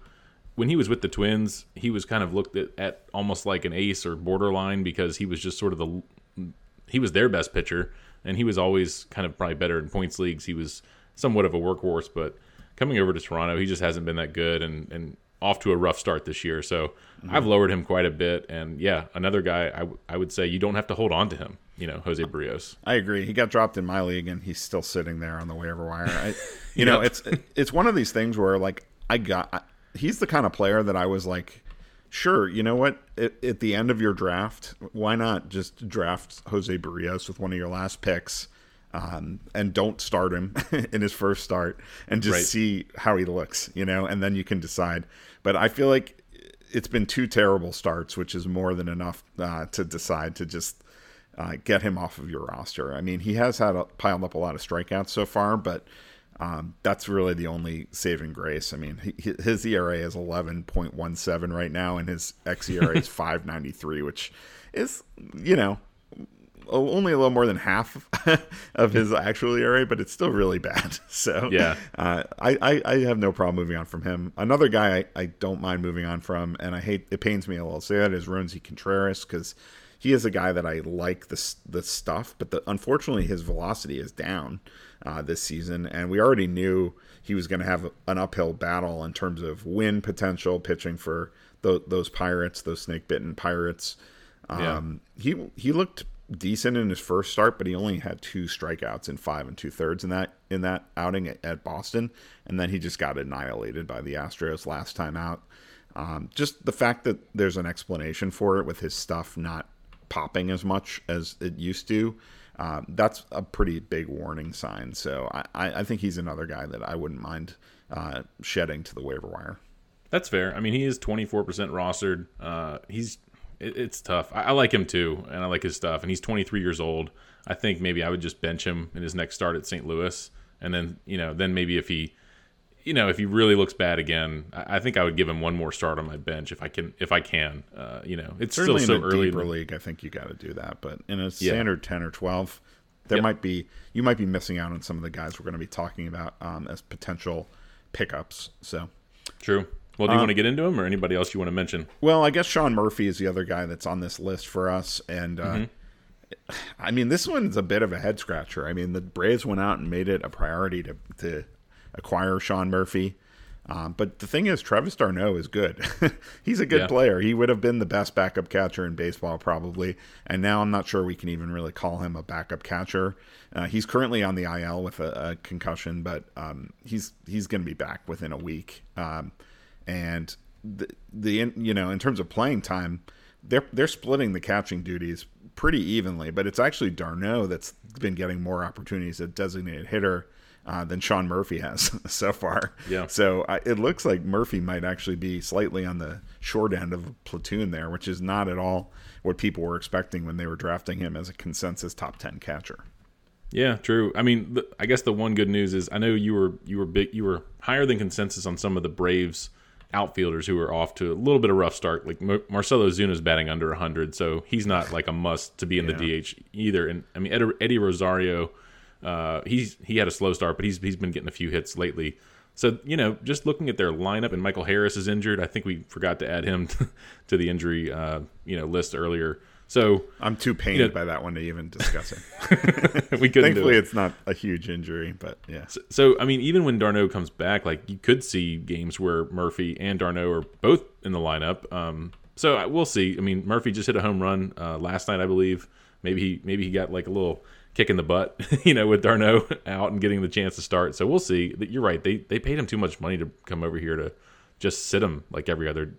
when he was with the Twins, he was kind of looked at, at almost like an ace or borderline because he was just sort of the he was their best pitcher, and he was always kind of probably better in points leagues. He was somewhat of a workhorse, but coming over to Toronto, he just hasn't been that good and, and off to a rough start this year. So mm-hmm. I've lowered him quite a bit. And yeah, another guy I, w- I would say you don't have to hold on to him, you know, Jose Berrios. I agree. He got dropped in my league and he's still sitting there on the waiver wire. I, [laughs] you yep. know, it's it's one of these things where like I got I, he's the kind of player that I was like sure, you know what? At, at, the end of your draft, why not just draft Jose Berrios with one of your last picks um, and don't start him [laughs] in his first start and just right. see how he looks, you know, and then you can decide. But I feel like it's been two terrible starts, which is more than enough uh, to decide to just uh, get him off of your roster. I mean, he has had a, piled up a lot of strikeouts so far, but Um, that's really the only saving grace. I mean, he, his ERA is 11.17 right now, and his xERA is [laughs] 5.93, which is, you know, only a little more than half [laughs] of his actual ERA, but it's still really bad. [laughs] So yeah, uh, I, I, I have no problem moving on from him. Another guy I, I don't mind moving on from, and I hate it pains me a little say that is Roansy Contreras because he is a guy that I like the the stuff, but the, unfortunately his velocity is down uh, this season, and we already knew he was going to have an uphill battle in terms of win potential pitching for th- those Pirates, those snake bitten Pirates. Um, yeah. He he looked decent in his first start, but he only had two strikeouts in five and two thirds in that in that outing at, at, Boston, and then he just got annihilated by the Astros last time out. Um, just the fact that there's an explanation for it with his stuff not popping as much as it used to. Um, that's a pretty big warning sign. So I, I, think he's another guy that I wouldn't mind uh, shedding to the waiver wire. That's fair. I mean, he is 24% rostered. Uh, he's it, it's tough. I, I, like him too, and I like his stuff. And he's 23 years old. I think maybe I would just bench him in his next start at St. Louis, and then you know, then maybe if he, you know, if he really looks bad again, I, I think I would give him one more start on my bench if I can. If I can, uh, you know, it's Certainly still so a early. Deeper league, I think you got to do that. But in a standard yeah. 10 or 12, there yep. might be you might be missing out on some of the guys we're going to be talking about um, as potential pickups. So true. Well, do you um, want to get into him or anybody else you want to mention? Well, I guess Sean Murphy is the other guy that's on this list for us. And uh, mm-hmm. I mean, this one's a bit of a head scratcher. I mean, the Braves went out and made it a priority to, to acquire Sean Murphy. Um, but the thing is, Travis d'Arnaud is good. [laughs] He's a good yeah. player. He would have been the best backup catcher in baseball, probably. And now I'm not sure we can even really call him a backup catcher. Uh, he's currently on the IL with a, a concussion, but um, he's he's going to be back within a week. Um, and the, the you know in terms of playing time, they're they're splitting the catching duties pretty evenly. But it's actually d'Arnaud that's been getting more opportunities as designated hitter. Uh, than Sean Murphy has [laughs] so far. Yeah. So uh, it looks like Murphy might actually be slightly on the short end of a platoon there, which is not at all what people were expecting when they were drafting him as a consensus top ten catcher. Yeah, true. I mean, the, I guess the one good news is I know you were you were big you were higher than consensus on some of the Braves outfielders who are off to a little bit of rough start. Like Mar- Marcell Ozuna's batting under 100, so he's not like a must to be in yeah. the DH either. And I mean, Eddie, Eddie Rosario, uh, he's he had a slow start, but he's he's been getting a few hits lately. So you know, just looking at their lineup, and Michael Harris is injured. I think we forgot to add him [laughs] to the injury uh, you know list earlier. So I'm too pained you know, by that one to even discuss it. [laughs] we couldn't. Thankfully, it. it's not a huge injury, but yeah. So, so, I mean, even when d'Arnaud comes back, like you could see games where Murphy and d'Arnaud are both in the lineup. Um, so we'll see. I mean, Murphy just hit a home run uh, last night, I believe. Maybe he maybe he got like a little kick in the butt, [laughs] you know, with d'Arnaud [laughs] out and getting the chance to start. So we'll see. You're right. They they paid him too much money to come over here to just sit him like every other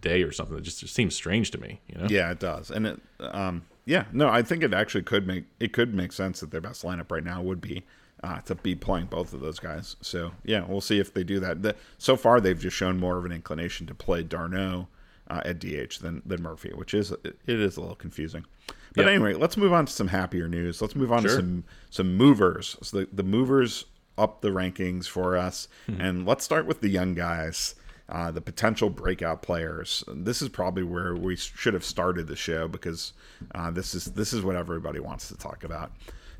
day or something. It just, just seems strange to me. You know? Yeah, it does. And it, um, yeah, no, I think it actually could make it could make sense that their best lineup right now would be uh, to be playing both of those guys. So yeah, we'll see if they do that. The, so far, they've just shown more of an inclination to play d'Arnaud uh, at DH than than Murphy, which is it is a little confusing. But anyway, let's move on to some happier news. Let's move on sure. to some some movers. So the, the movers up the rankings for us, mm-hmm. and let's start with the young guys uh, the potential breakout players. This is probably where we should have started the show because uh, this is this is what everybody wants to talk about.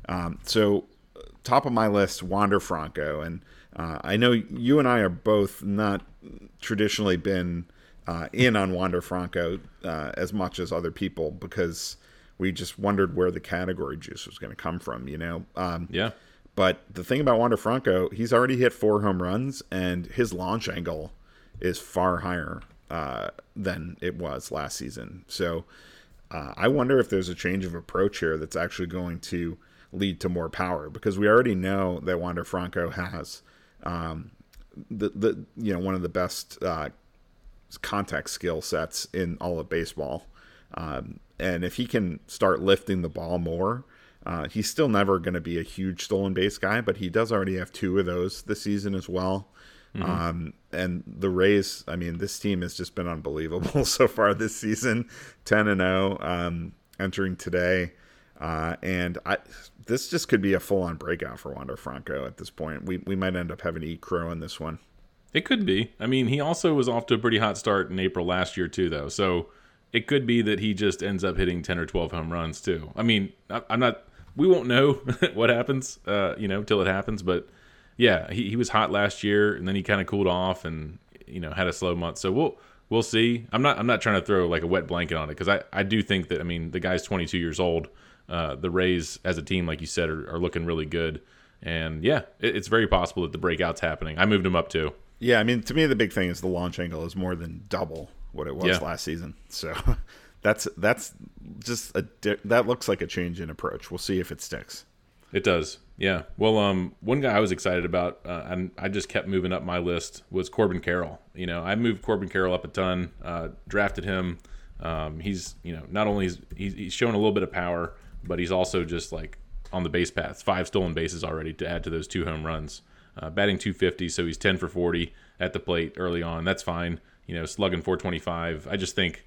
Um, so, top of my list, Wander Franco, and uh, I know you and I are both not traditionally been uh, in on Wander Franco uh, as much as other people because we just wondered where the category juice was going to come from. You know, um, yeah. But the thing about Wander Franco, he's already hit four home runs, and his launch angle is far higher uh, than it was last season. So uh, I wonder if there's a change of approach here that's actually going to lead to more power because we already know that Wander Franco has um, the the you know one of the best uh, contact skill sets in all of baseball. Um, and if he can start lifting the ball more, uh, he's still never going to be a huge stolen base guy, but he does already have two of those this season as well. Mm-hmm. Um, and the Rays, I mean, this team has just been unbelievable [laughs] so far this season 10 and 0 um, entering today. Uh, and I, this just could be a full on breakout for Wander Franco at this point. We we might end up having to eat crow in this one. It could be. I mean, he also was off to a pretty hot start in April last year too, though. So it could be that he just ends up hitting ten or twelve home runs too. I mean, I, I'm not. We won't know [laughs] what happens, uh, you know, till it happens. But yeah, he, he was hot last year, and then he kind of cooled off, and you know, had a slow month. So we'll we'll see. I'm not I'm not trying to throw like a wet blanket on it because I I do think that I mean the guy's 22 years old. Uh, the Rays as a team, like you said, are, are looking really good. And yeah, it, it's very possible that the breakout's happening. I moved him up too. Yeah, I mean, to me, the big thing is the launch angle is more than double what it was Yeah. last season. So [laughs] that's that's just a that looks like a change in approach. We'll see if it sticks. It does. Yeah. Well, um, one guy I was excited about, uh, and I just kept moving up my list was Corbin Carroll. You know, I moved Corbin Carroll up a ton, uh, drafted him. Um, he's, you know, not only is he's, he's shown a little bit of power, but he's also just like on the base paths, five stolen bases already to add to those two home runs. Uh, batting 250, so he's 10 for 40 at the plate early on. That's fine. You know, slugging 425. I just think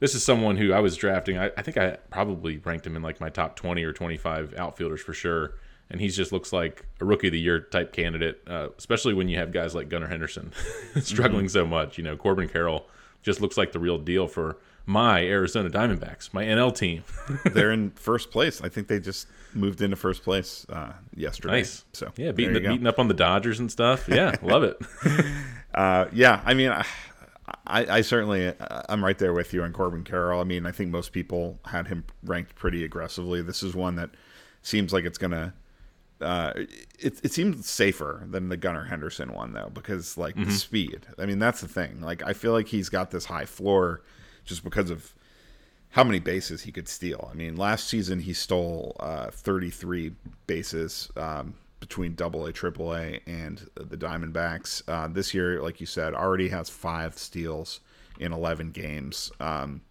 this is someone who I was drafting. I, I think I probably ranked him in like my top 20 or 25 outfielders for sure. And he just looks like a rookie of the year type candidate, uh, especially when you have guys like Gunnar Henderson [laughs] struggling so much. You know, Corbin Carroll just looks like the real deal for my Arizona Diamondbacks, my NL team. [laughs] They're in first place. I think they just moved into first place uh, yesterday. nice. So yeah, beating, the, beating up on the Dodgers and stuff. Yeah, love it. [laughs] Uh, yeah, I mean, I, I, I certainly uh, I'm right there with you on Corbin Carroll. I mean, I think most people had him ranked pretty aggressively. This is one that seems like it's gonna. Uh, it it seems safer than the Gunnar Henderson one though, because like the speed. I mean, that's the thing. Like, I feel like he's got this high floor just because of how many bases he could steal. I mean, last season he stole uh, 33 bases um, between Double A, Triple A, and the Diamondbacks. Uh, this year, like you said, already has five steals in 11 games. Um,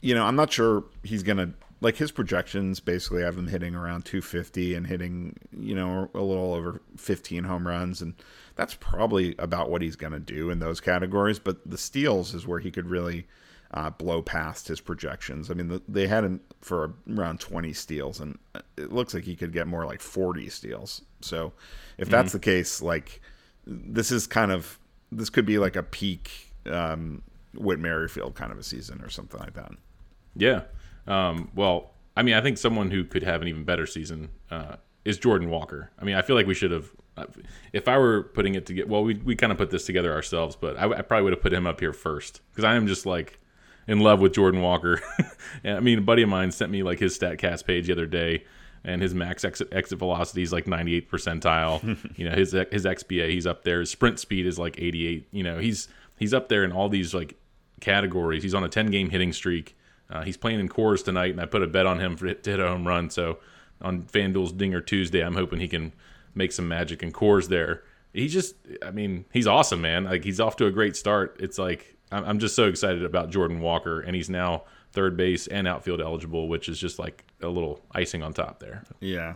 you know, I'm not sure he's gonna like his projections. Basically, have him hitting around 250 and hitting, you know, a little over 15 home runs, and that's probably about what he's gonna do in those categories. But the steals is where he could really uh, blow past his projections. I mean, the, they had him for around 20 steals, and it looks like he could get more like 40 steals. So, if that's the case, like this is kind of this could be like a peak um, Whit Merrifield kind of a season or something like that. Yeah. Um, well, I mean, I think someone who could have an even better season uh, is Jordan Walker. I mean, I feel like we should have. If I were putting it together, well, we we kind of put this together ourselves, but I, I probably would have put him up here first because I am just like in love with Jordan Walker. [laughs] I mean, a buddy of mine sent me like his Statcast page the other day, and his max exit, exit velocity is like 98 percentile. [laughs] you know, his his XBA he's up there. His sprint speed is like 88. You know, he's he's up there in all these like categories. He's on a 10 game hitting streak. Uh, he's playing in Coors tonight, and I put a bet on him for, to hit a home run. So on FanDuel's Dinger Tuesday, I'm hoping he can make some magic in Coors there. He just, I mean, he's awesome, man. Like he's off to a great start. It's like I'm, I'm just so excited about Jordan Walker, and he's now third base and outfield eligible, which is just like a little icing on top there. Yeah.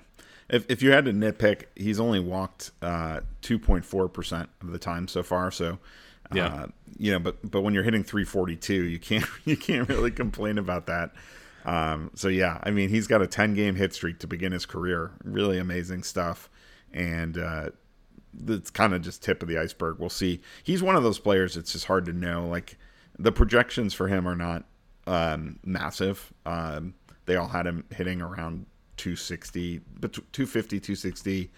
If, if you had to nitpick, he's only walked uh, 2.4% of the time so far. So, uh, Yeah. you know, but, but when you're hitting 342, you can't, [laughs] you can't really complain about that. Um, so yeah, I mean, he's got a 10 game hit streak to begin his career. Really amazing stuff. And, uh, it's kind of just tip of the iceberg. We'll see. He's one of those players. It's just hard to know. Like the projections for him are not um, massive. Um, they all had him hitting around 260, bet- 250, 260,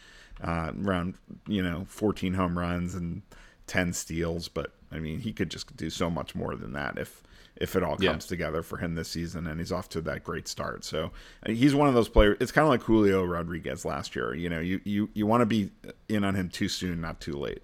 uh, around you know 14 home runs and 10 steals. But I mean, he could just do so much more than that if if it all Yeah. comes together for him this season and he's off to that great start. So uh, he's one of those players. It's kind of like Julio Rodriguez last year. You know, you you you want to be in on him too soon, not too late.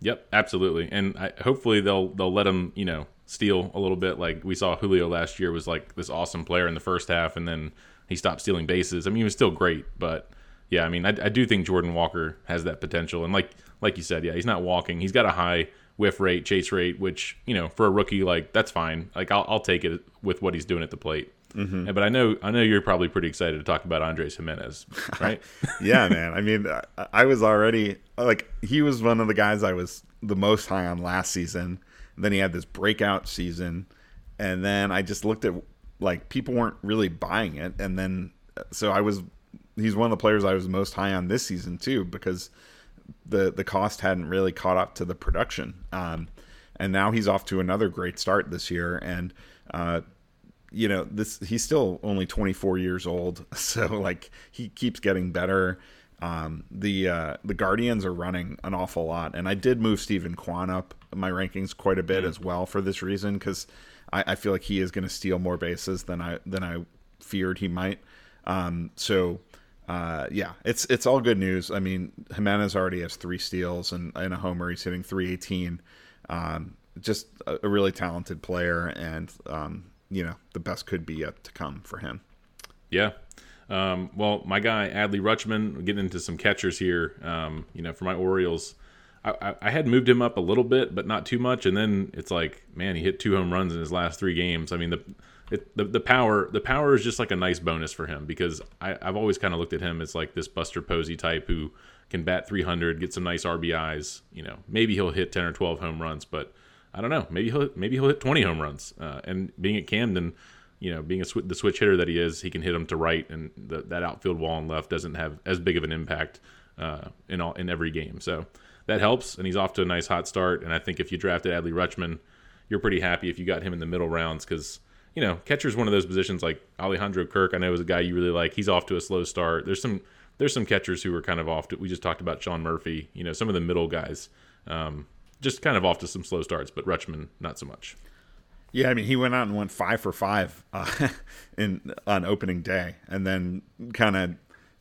Yep, absolutely. And I, hopefully they'll they'll let him, you know, steal a little bit. Like we saw Julio last year was like this awesome player in the first half, and then he stopped stealing bases. I mean, he was still great, but yeah, I mean, I, I do think Jordan Walker has that potential. And like like you said, yeah, he's not walking. He's got a high whiff rate, chase rate, which you know for a rookie, like that's fine. Like I'll I'll take it with what he's doing at the plate. Mm-hmm. But I know I know you're probably pretty excited to talk about Andres Gimenez, [laughs] right? yeah, man. I mean, I, I was already like he was one of the guys I was the most high on last season. then he had this breakout season, and then I just looked at like people weren't really buying it, and then so I was. He's one of the players I was most high on this season too because the the cost hadn't really caught up to the production. Um, and now he's off to another great start this year, and uh, you know this he's still only 24 years old, [laughs] so like he keeps getting better. Um, the uh, the Guardians are running an awful lot, and I did move Steven Kwan up my rankings quite a bit mm. as well for this reason because I, I, feel like he is going to steal more bases than I than I feared he might. Um, so uh, yeah, it's it's all good news. I mean, Gimenez already has three steals and, and a homer. He's hitting 318. Um, just a, a, really talented player, and um, you know the best could be yet to come for him. Yeah. Um, well, my guy Adley Rutschman, getting into some catchers here. Um, you know, for my Orioles, I, I, had moved him up a little bit, but not too much. And then it's like, man, he hit two home runs in his last three games. I mean, the it, the, the power the power is just like a nice bonus for him because I, I've always kind of looked at him as like this Buster Posey type who can bat 300, get some nice RBIs. You know, maybe he'll hit 10 or 12 home runs, but I don't know. Maybe he'll maybe he'll hit 20 home runs. Uh, and being at Camden, you know, being a sw- the switch hitter that he is, he can hit them to right, and the, that outfield wall and left doesn't have as big of an impact uh, in all in every game. So that helps, and he's off to a nice hot start. And I think if you drafted Adley Rutschman, you're pretty happy if you got him in the middle rounds because you know, catcher's one of those positions like Alejandro Kirk. I know is a guy you really like. He's off to a slow start. There's some there's some catchers who are kind of off. To, we just talked about Sean Murphy. You know, some of the middle guys, um, just kind of off to some slow starts. But Rutschman, not so much. Yeah, I mean, he went out and went five for five uh, [laughs] in on opening day, and then kind of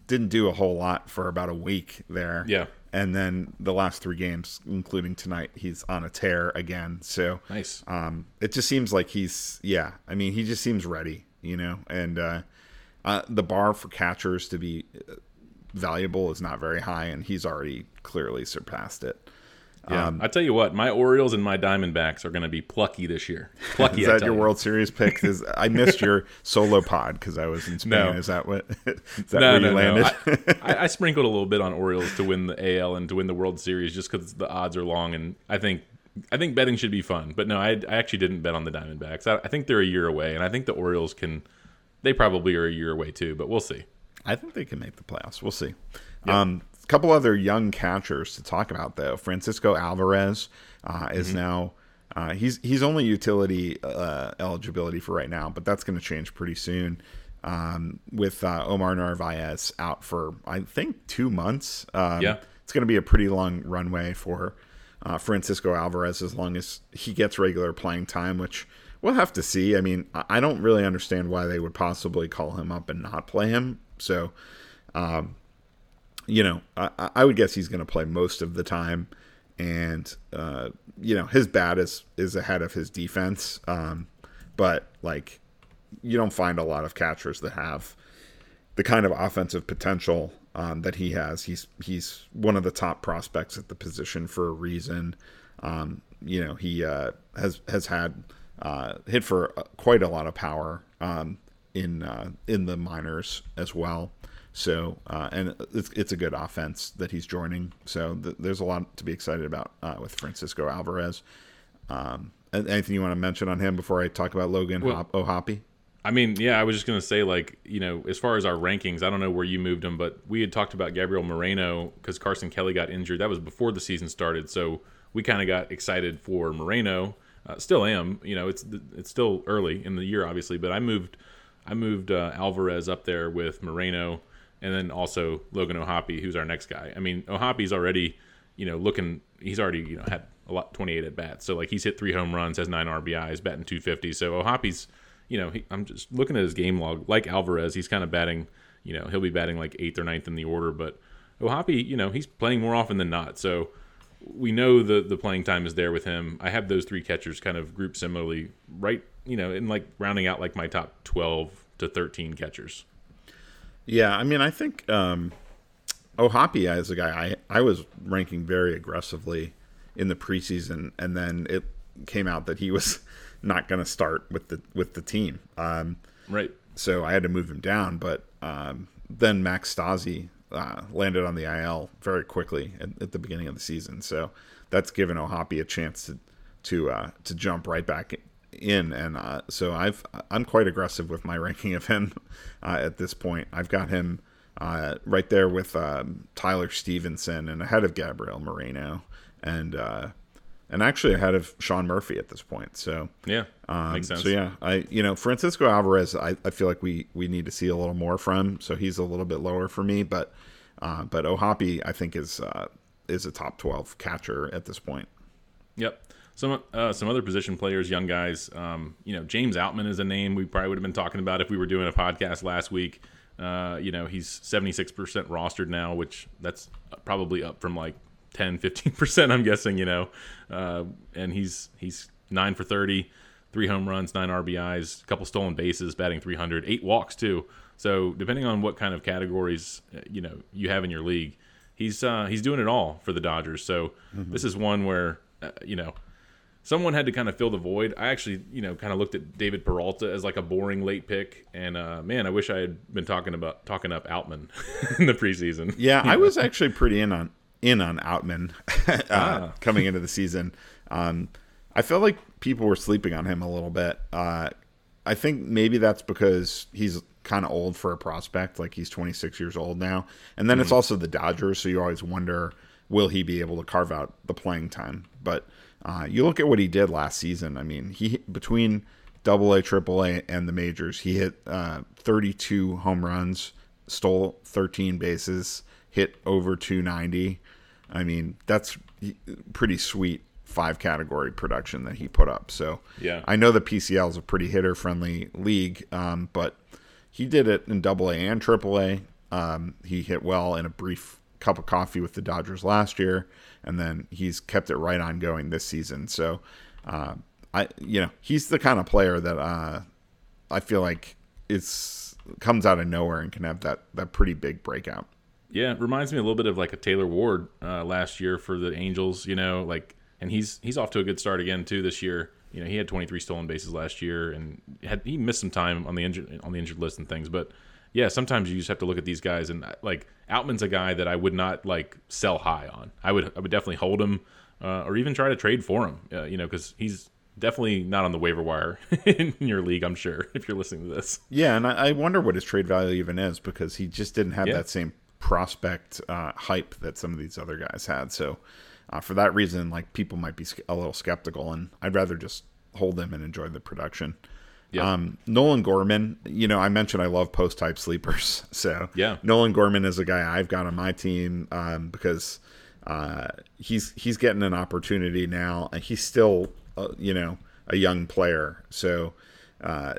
didn't do a whole lot for about a week there. Yeah, and then the last three games, including tonight, he's on a tear again. So nice. Um, it just seems like he's yeah. I mean, he just seems ready, you know. And uh, uh, the bar for catchers to be valuable is not very high, and he's already clearly surpassed it. Yeah, um, I tell you what, my Orioles and my Diamondbacks are going to be plucky this year. [laughs] Plucky. is that your you. World Series pick? Is I missed your [laughs] solo pod because I was in Spain. No. Is that what? [laughs] Is that no, where no, you landed? No. I, I, sprinkled a little bit on Orioles to win the AL and to win the World Series just because the odds are long, and I think I think betting should be fun. But no, I, I actually didn't bet on the Diamondbacks. I, I think they're a year away, and I think the Orioles can. They probably are a year away too, but we'll see. I think they can make the playoffs. We'll see. Yep. Um, couple other young catchers to talk about though. Francisco Alvarez uh, is mm-hmm. now uh, he's he's only utility uh, eligibility for right now, but that's going to change pretty soon. Um, with uh, Omar Narvaez out for I think two months. Um, yeah, it's going to be a pretty long runway for uh, Francisco Alvarez as long as he gets regular playing time, which we'll have to see. I mean, I don't really understand why they would possibly call him up and not play him. So. Um, you know, I, I would guess he's going to play most of the time, and uh, you know his bat is is ahead of his defense. Um, but like, you don't find a lot of catchers that have the kind of offensive potential um, that he has. He's he's one of the top prospects at the position for a reason. Um, you know, he uh, has has had uh, hit for quite a lot of power um, in uh, in the minors as well. So, uh, and it's, it's, a good offense that he's joining. So th- there's a lot to be excited about uh, with Francisco Alvarez. Um, anything you want to mention on him before I talk about Logan well, Hop- O'Hoppe? I mean, yeah, I was just going to say, like, you know, as far as our rankings, I don't know where you moved him, but we had talked about Gabriel Moreno because Carson Kelly got injured. That was before the season started. So we kind of got excited for Moreno. Uh, still am. You know, it's it's still early in the year, obviously, but I moved I moved uh, Alvarez up there with Moreno and then also Logan O'Hoppe, who's our next guy. I mean, O'Hoppe's already, you know, looking. He's already, you know, had a lot 28 at bats. So like he's hit three home runs, has nine RBIs, batting 250. So O'Hoppe's, you know, he, I'm just looking at his game log. Like Alvarez, he's kind of batting. You know, he'll be batting like eighth or ninth in the order, but O'Hoppe, you know, he's playing more often than not. So we know the the playing time is there with him. I have those three catchers kind of grouped similarly, right? You know, in like rounding out like my top 12 to 13 catchers. Yeah, I mean, I think um, O'Hoppe is a guy I, I was ranking very aggressively in the preseason, and then it came out that he was [laughs] not going to start with the with the team. Um, right. So I had to move him down, but um, then Max Stassi uh, landed on the IL very quickly at, at, the beginning of the season. So that's given O'Hoppe a chance to to uh, to jump right back in, and uh, so I've I'm quite aggressive with my [laughs] ranking of him uh, at this point. I've got him uh, right there with um, Tyler Stephenson and ahead of Gabriel Moreno, and uh, and actually ahead of Sean Murphy at this point. So yeah, um, makes sense. So yeah, I you know Francisco Alvarez, I, I feel like we we need to see a little more from. So he's a little bit lower for me, but uh, but O'Hoppe I think is uh, is a top twelve catcher at this point. Yep. Some uh, some other position players, young guys. Um, you know, James Outman is a name we probably would have been talking about if we were doing a podcast last week. Uh, you know, he's 76% rostered now, which that's probably up from like 10, 15%, I'm guessing, you know. Uh, and he's he's 9 for 30, three home runs, nine RBIs, a couple stolen bases, batting 300, eight walks too. So, depending on what kind of categories, uh, you know, you have in your league, he's uh, he's doing it all for the Dodgers. So, mm-hmm. this is one where uh, you know, someone had to kind of fill the void. I actually, you know, kind of looked at David Peralta as like a boring late pick, and uh, man, I wish I had been talking about talking up Outman [laughs] in the preseason. Yeah, I was actually pretty in on in on Outman [laughs] uh, ah. coming into the season. Um, I felt like people were sleeping on him a little bit. Uh, I think maybe that's because he's kind of old for a prospect, like he's 26 years old now, and then mm-hmm. it's also the Dodgers, so you always wonder will he be able to carve out the playing time, but uh, you look at what he did last season. I mean, he between Double A, Triple A, and the majors, he hit uh, 32 home runs, stole 13 bases, hit over 290. I mean, that's pretty sweet five category production that he put up. So yeah, I know the PCL is a pretty hitter friendly league, um, but he did it in Double A and Triple A. Um, he hit well in a brief cup of coffee with the Dodgers last year and then he's kept it right on going this season. So, uh, I you know he's the kind of player that uh, I feel like it's comes out of nowhere and can have that that pretty big breakout. Yeah, it reminds me a little bit of like a Taylor Ward uh, last year for the Angels. You know, like and he's he's off to a good start again too this year. You know, he had 23 stolen bases last year, and had he missed some time on the injured on the injured list and things, but yeah, sometimes you just have to look at these guys and like Outman's a guy that I would not like sell high on. I would I would definitely hold him uh, or even try to trade for him. Uh, you know, because he's definitely not on the waiver wire [laughs] in your league. I'm sure [laughs] if you're listening to this. Yeah, and I, I wonder what his trade value even is because he just didn't have yeah. that same prospect uh, hype that some of these other guys had. So uh, for that reason, like people might be a little skeptical, and I'd rather just hold them and enjoy the production. Yep. Um, Nolan Gorman, you know, I mentioned I love post hype sleepers. [laughs] So yeah, Nolan Gorman is a guy I've got on my team um, because uh, he's he's getting an opportunity now, and he's still uh, you know a young player. So uh,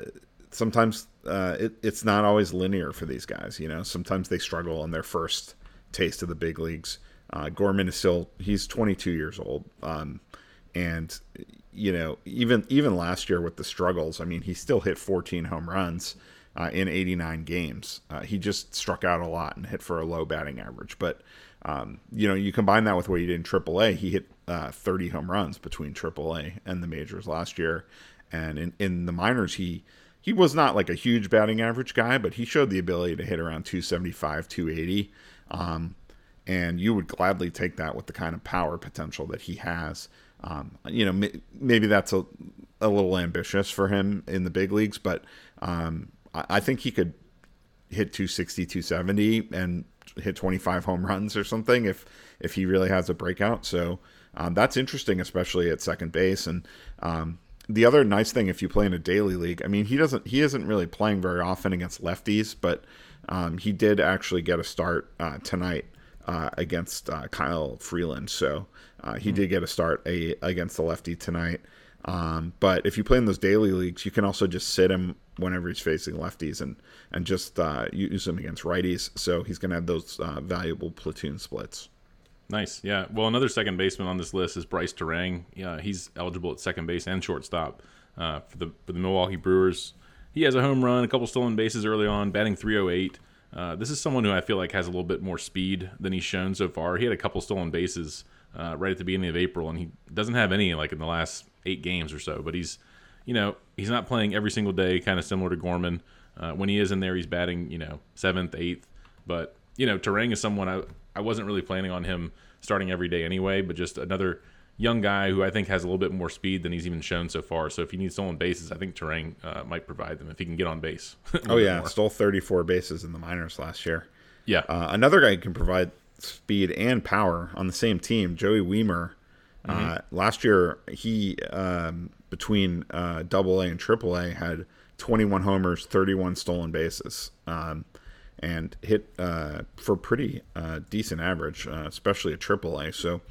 sometimes uh, it, it's not always linear for these guys. You know, sometimes they struggle in their first taste of the big leagues. Uh, Gorman is still he's 22 years old, um, and you know, even even last year with the struggles, I mean, he still hit 14 home runs uh, in 89 games. Uh, he just struck out a lot and hit for a low batting average. But um, you know, you combine that with what he did in AAA, he hit uh, 30 home runs between AAA and the majors last year, and in, in the minors, he he was not like a huge batting average guy, but he showed the ability to hit around 275, 280. Um, and you would gladly take that with the kind of power potential that he has. Um, you know, maybe that's a, a little ambitious for him in the big leagues, but um, I, I think he could hit 260, 270 and hit 25 home runs or something if if he really has a breakout. So um, that's interesting, especially at second base. And um, the other nice thing, if you play in a daily league, I mean, he doesn't he isn't really playing very often against lefties, but um, he did actually get a start uh, tonight uh, against uh, Kyle Freeland. So uh, he mm-hmm. did get a start a, against the lefty tonight. Um, but if you play in those daily leagues, you can also just sit him whenever he's facing lefties and and just uh, use him against righties. So he's going to have those uh, valuable platoon splits. Nice, yeah. Well, another second baseman on this list is Brice Turang. Yeah, he's eligible at second base and shortstop uh, for the for the Milwaukee Brewers. He has a home run, a couple stolen bases early on, batting 308. Uh, this is someone who I feel like has a little bit more speed than he's shown so far. He had a couple stolen bases uh, right at the beginning of April, and he doesn't have any like in the last eight games or so. But he's, you know, he's not playing every single day, kind of similar to Gorman. Uh, when he is in there, he's batting, you know, seventh, eighth. But you know, Turang is someone I I wasn't really planning on him starting every day anyway, but just another young guy who I think has a little bit more speed than he's even shown so far. So if you need stolen bases, I think Turang uh, might provide them if he can get on base. [laughs] oh yeah, stole 34 bases in the minors last year. Yeah, uh, another guy who can provide speed and power on the same team, Joey Wiemer. Uh, mm-hmm. Uh, last year, he um, between uh, Double A and Triple A had 21 homers, 31 stolen bases, um, and hit uh, for pretty uh, decent average, uh, especially at Triple A. So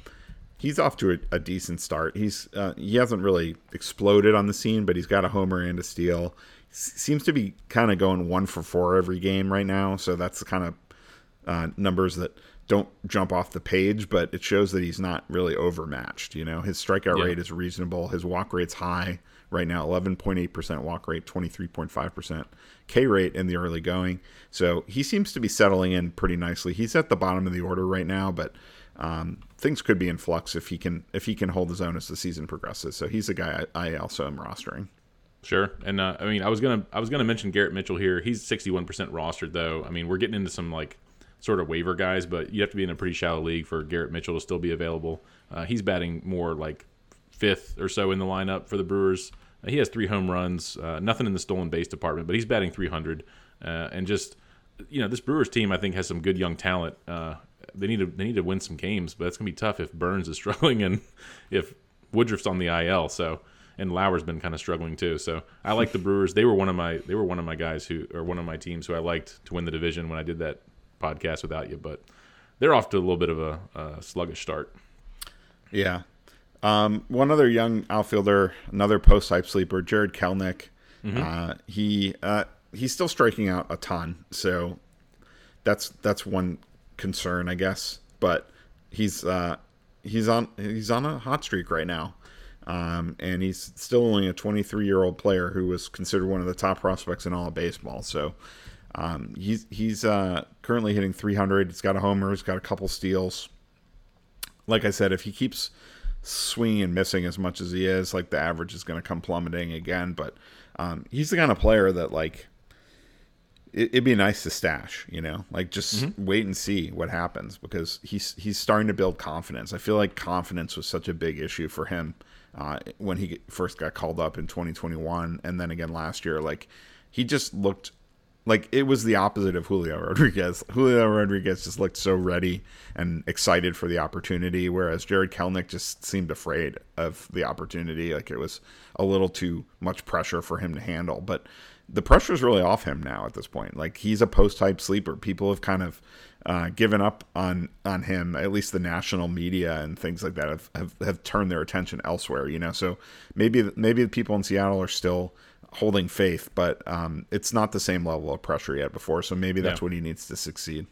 he's off to a, a decent start. He's he hasn't really exploded on the scene, but he's got a homer and a steal. seems to be kind of going one for four every game right now. So that's the kind of numbers that don't jump off the page, but it shows that he's not really overmatched. You know, his strikeout yeah. rate is reasonable. His walk rate's high right now 11.8% walk rate, 23.5% K rate in the early going. So he seems to be settling in pretty nicely. He's at the bottom of the order right now, but um, things could be in flux if he can if he can hold his own as the season progresses. So he's a guy I, I also am rostering. Sure, and uh, I mean, I was gonna I was gonna mention Garrett Mitchell here. He's 61% rostered though. I mean, we're getting into some like sort of waiver guys, but you have to be in a pretty shallow league for Garrett Mitchell to still be available. Uh, he's batting more like fifth or so in the lineup for the Brewers. Uh, he has three home runs, uh, nothing in the stolen base department, but he's batting 300. Uh, and just, you know, this Brewers team I think has some good young talent. Uh, they need to they need to win some games, but it's gonna be tough if Burnes is [laughs] struggling and if Woodruff's on the IL. So and Lauer's been kind of struggling too. So I like the Brewers. They were one of my they were one of my guys who or one of my teams who I liked to win the division when I did that podcast without you, but they're off to a little bit of a, a sluggish start. Yeah. Um, one other young outfielder, another post hype sleeper, Jarred Kelenic. Mm-hmm. Uh, he uh, he's still striking out a ton, so that's that's one concern, I guess. But he's uh, he's on he's on a hot streak right now, um, and he's still only a 23 year old player who was considered one of the top prospects in all of baseball. So um, he's he's uh, currently hitting 300. He's got a homer. He's got a couple steals. Like I said, if he keeps swinging and missing as much as he is, like the average is going to come plummeting again. But um, he's the kind of player that like it, would be nice to stash, you know, like just mm-hmm. wait and see what happens because he's he's starting to build confidence. I feel like confidence was such a big issue for him uh, when he first got called up in 2021, and then again last year. Like he just looked like it was the opposite of Julio Rodriguez. [laughs] Julio Rodriguez just looked so ready and excited for the opportunity, whereas Jarred Kelenic just seemed afraid of the opportunity. Like it was a little too much pressure for him to handle. But the pressure is really off him now at this point. Like he's a post hype sleeper. People have kind of uh, given up on on him. At least the national media and things like that have, have have turned their attention elsewhere. You know, so maybe maybe the people in Seattle are still holding faith, but um, it's not the same level of pressure yet before. So maybe that's yeah. what he needs to succeed.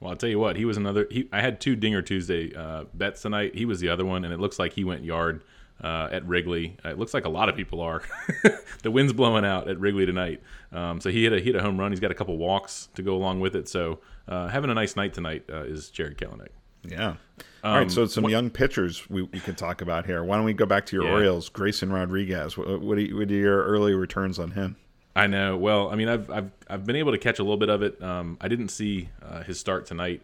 Well, I'll tell you what, he was another. He, I had two Dinger Tuesday uh, bets tonight. He was the other one, and it looks like he went yard uh, at Wrigley. Uh, it looks like a lot of people are. [laughs] the wind's blowing out at Wrigley tonight, um, so he hit a hit a home run. He's got a couple walks to go along with it. So uh, having a nice night tonight uh, is Jarred Kelenic. Yeah. All right, so some young pitchers we, we can talk about here. Why don't we go back to your yeah. Orioles, Grayson Rodriguez? What, what, are, what are your early returns on him? I know. Well, I mean, I've I've I've been able to catch a little bit of it. Um, I didn't see uh, his start tonight,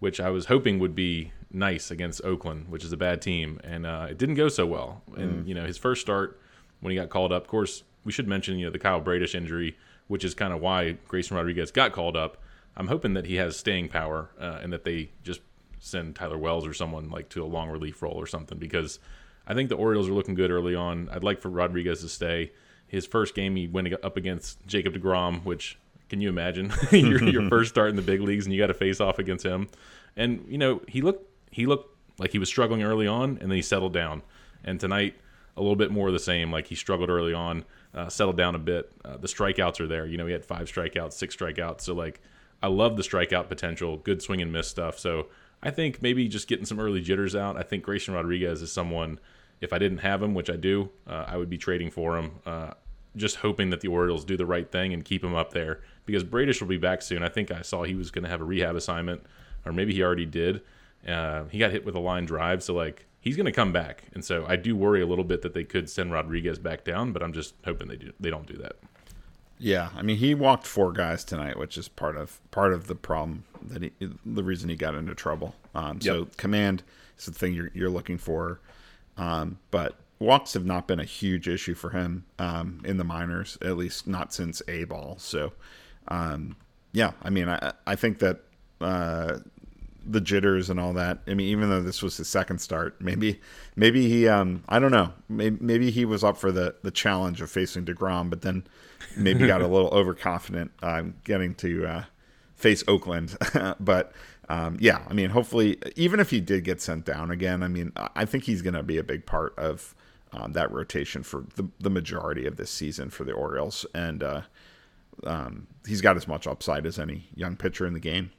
which I was hoping would be nice against Oakland, which is a bad team, and uh, it didn't go so well. And mm. you know, his first start when he got called up. Of course, we should mention you know the Kyle Bradish injury, which is kind of why Grayson Rodriguez got called up. I'm hoping that he has staying power uh, and that they just send Tyler Wells or someone like to a long relief role or something because I think the Orioles are looking good early on. I'd like for Rodriguez to stay. His first game, he went up against Jacob DeGrom, which can you imagine [laughs] your, your [laughs] first start in the big leagues and you got to face off against him? And you know he looked he looked like he was struggling early on and then he settled down. And tonight a little bit more of the same. Like he struggled early on, uh, settled down a bit. Uh, the strikeouts are there. You know he had five strikeouts, six strikeouts. So like I love the strikeout potential, good swing and miss stuff. So I think maybe just getting some early jitters out. I think Grayson Rodriguez is someone, if I didn't have him, which I do, uh, I would be trading for him. Uh, just hoping that the Orioles do the right thing and keep him up there because Bradish will be back soon. I think I saw he was going to have a rehab assignment, or maybe he already did. Uh, he got hit with a line drive, so like he's going to come back, and so I do worry a little bit that they could send Rodriguez back down, but I'm just hoping they do. They don't do that. Yeah, I mean he walked four guys tonight, which is part of part of the problem that he, the reason he got into trouble. Um, so yep. command is the thing you're you're looking for. Um, but walks have not been a huge issue for him um, in the minors, at least not since A ball. So, um, yeah, I mean, I, I think that uh, the jitters and all that. I mean, even though this was his second start, maybe maybe he, um, I don't know, maybe, maybe he was up for the the challenge of facing Degrom, but then maybe got a [laughs] little overconfident um, getting to uh, face Oakland. [laughs] but um, yeah, I mean, hopefully, even if he did get sent down again, I mean, I think he's going to be a big part of um, that rotation for the, the majority of this season for the Orioles. And uh, um, he's got as much upside as any young pitcher in the game.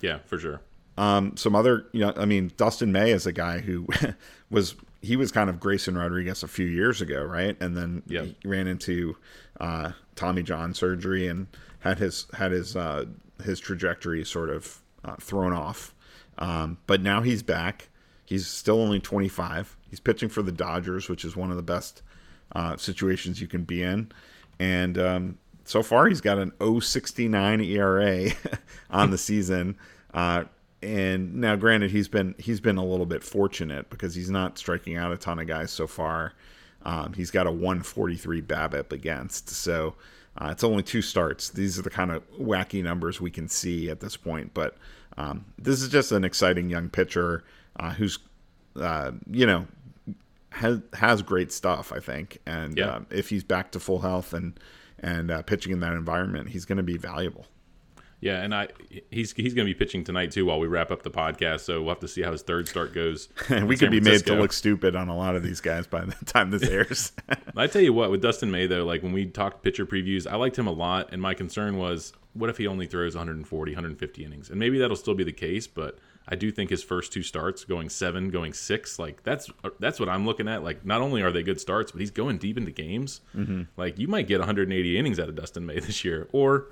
Yeah, for sure. Um, some other, you know, I mean, Dustin May is a guy who [laughs] was he was kind of Grayson Rodriguez a few years ago, right? And then yep. he ran into uh, Tommy John surgery and had his had his uh, his trajectory sort of uh, thrown off. Um, but now he's back. He's still only 25. He's pitching for the Dodgers, which is one of the best uh, situations you can be in. And um, so far, he's got an 069 ERA [laughs] on the season. Uh, and now, granted, he's been he's been a little bit fortunate because he's not striking out a ton of guys so far. Um, he's got a 143 BABIP against, so uh, it's only two starts. These are the kind of wacky numbers we can see at this point. But um, this is just an exciting young pitcher uh, who's, uh, you know, has has great stuff. I think, and Yeah. uh, if he's back to full health and and uh, pitching in that environment, he's going to be valuable. Yeah, and I he's he's going to be pitching tonight too while we wrap up the podcast. So we'll have to see how his third start goes. And [laughs] we could be made to look stupid on a lot of these guys by the time this airs. [laughs] [laughs] I tell you what, with Dustin May though, like when we talked pitcher previews, I liked him a lot, and my concern was, what if he only throws 140, 150 innings? And maybe that'll still be the case, but I do think his first two starts, going seven, going six, like that's that's what I'm looking at. Like not only are they good starts, but he's going deep into games. Mm-hmm. Like you might get 180 innings out of Dustin May this year, or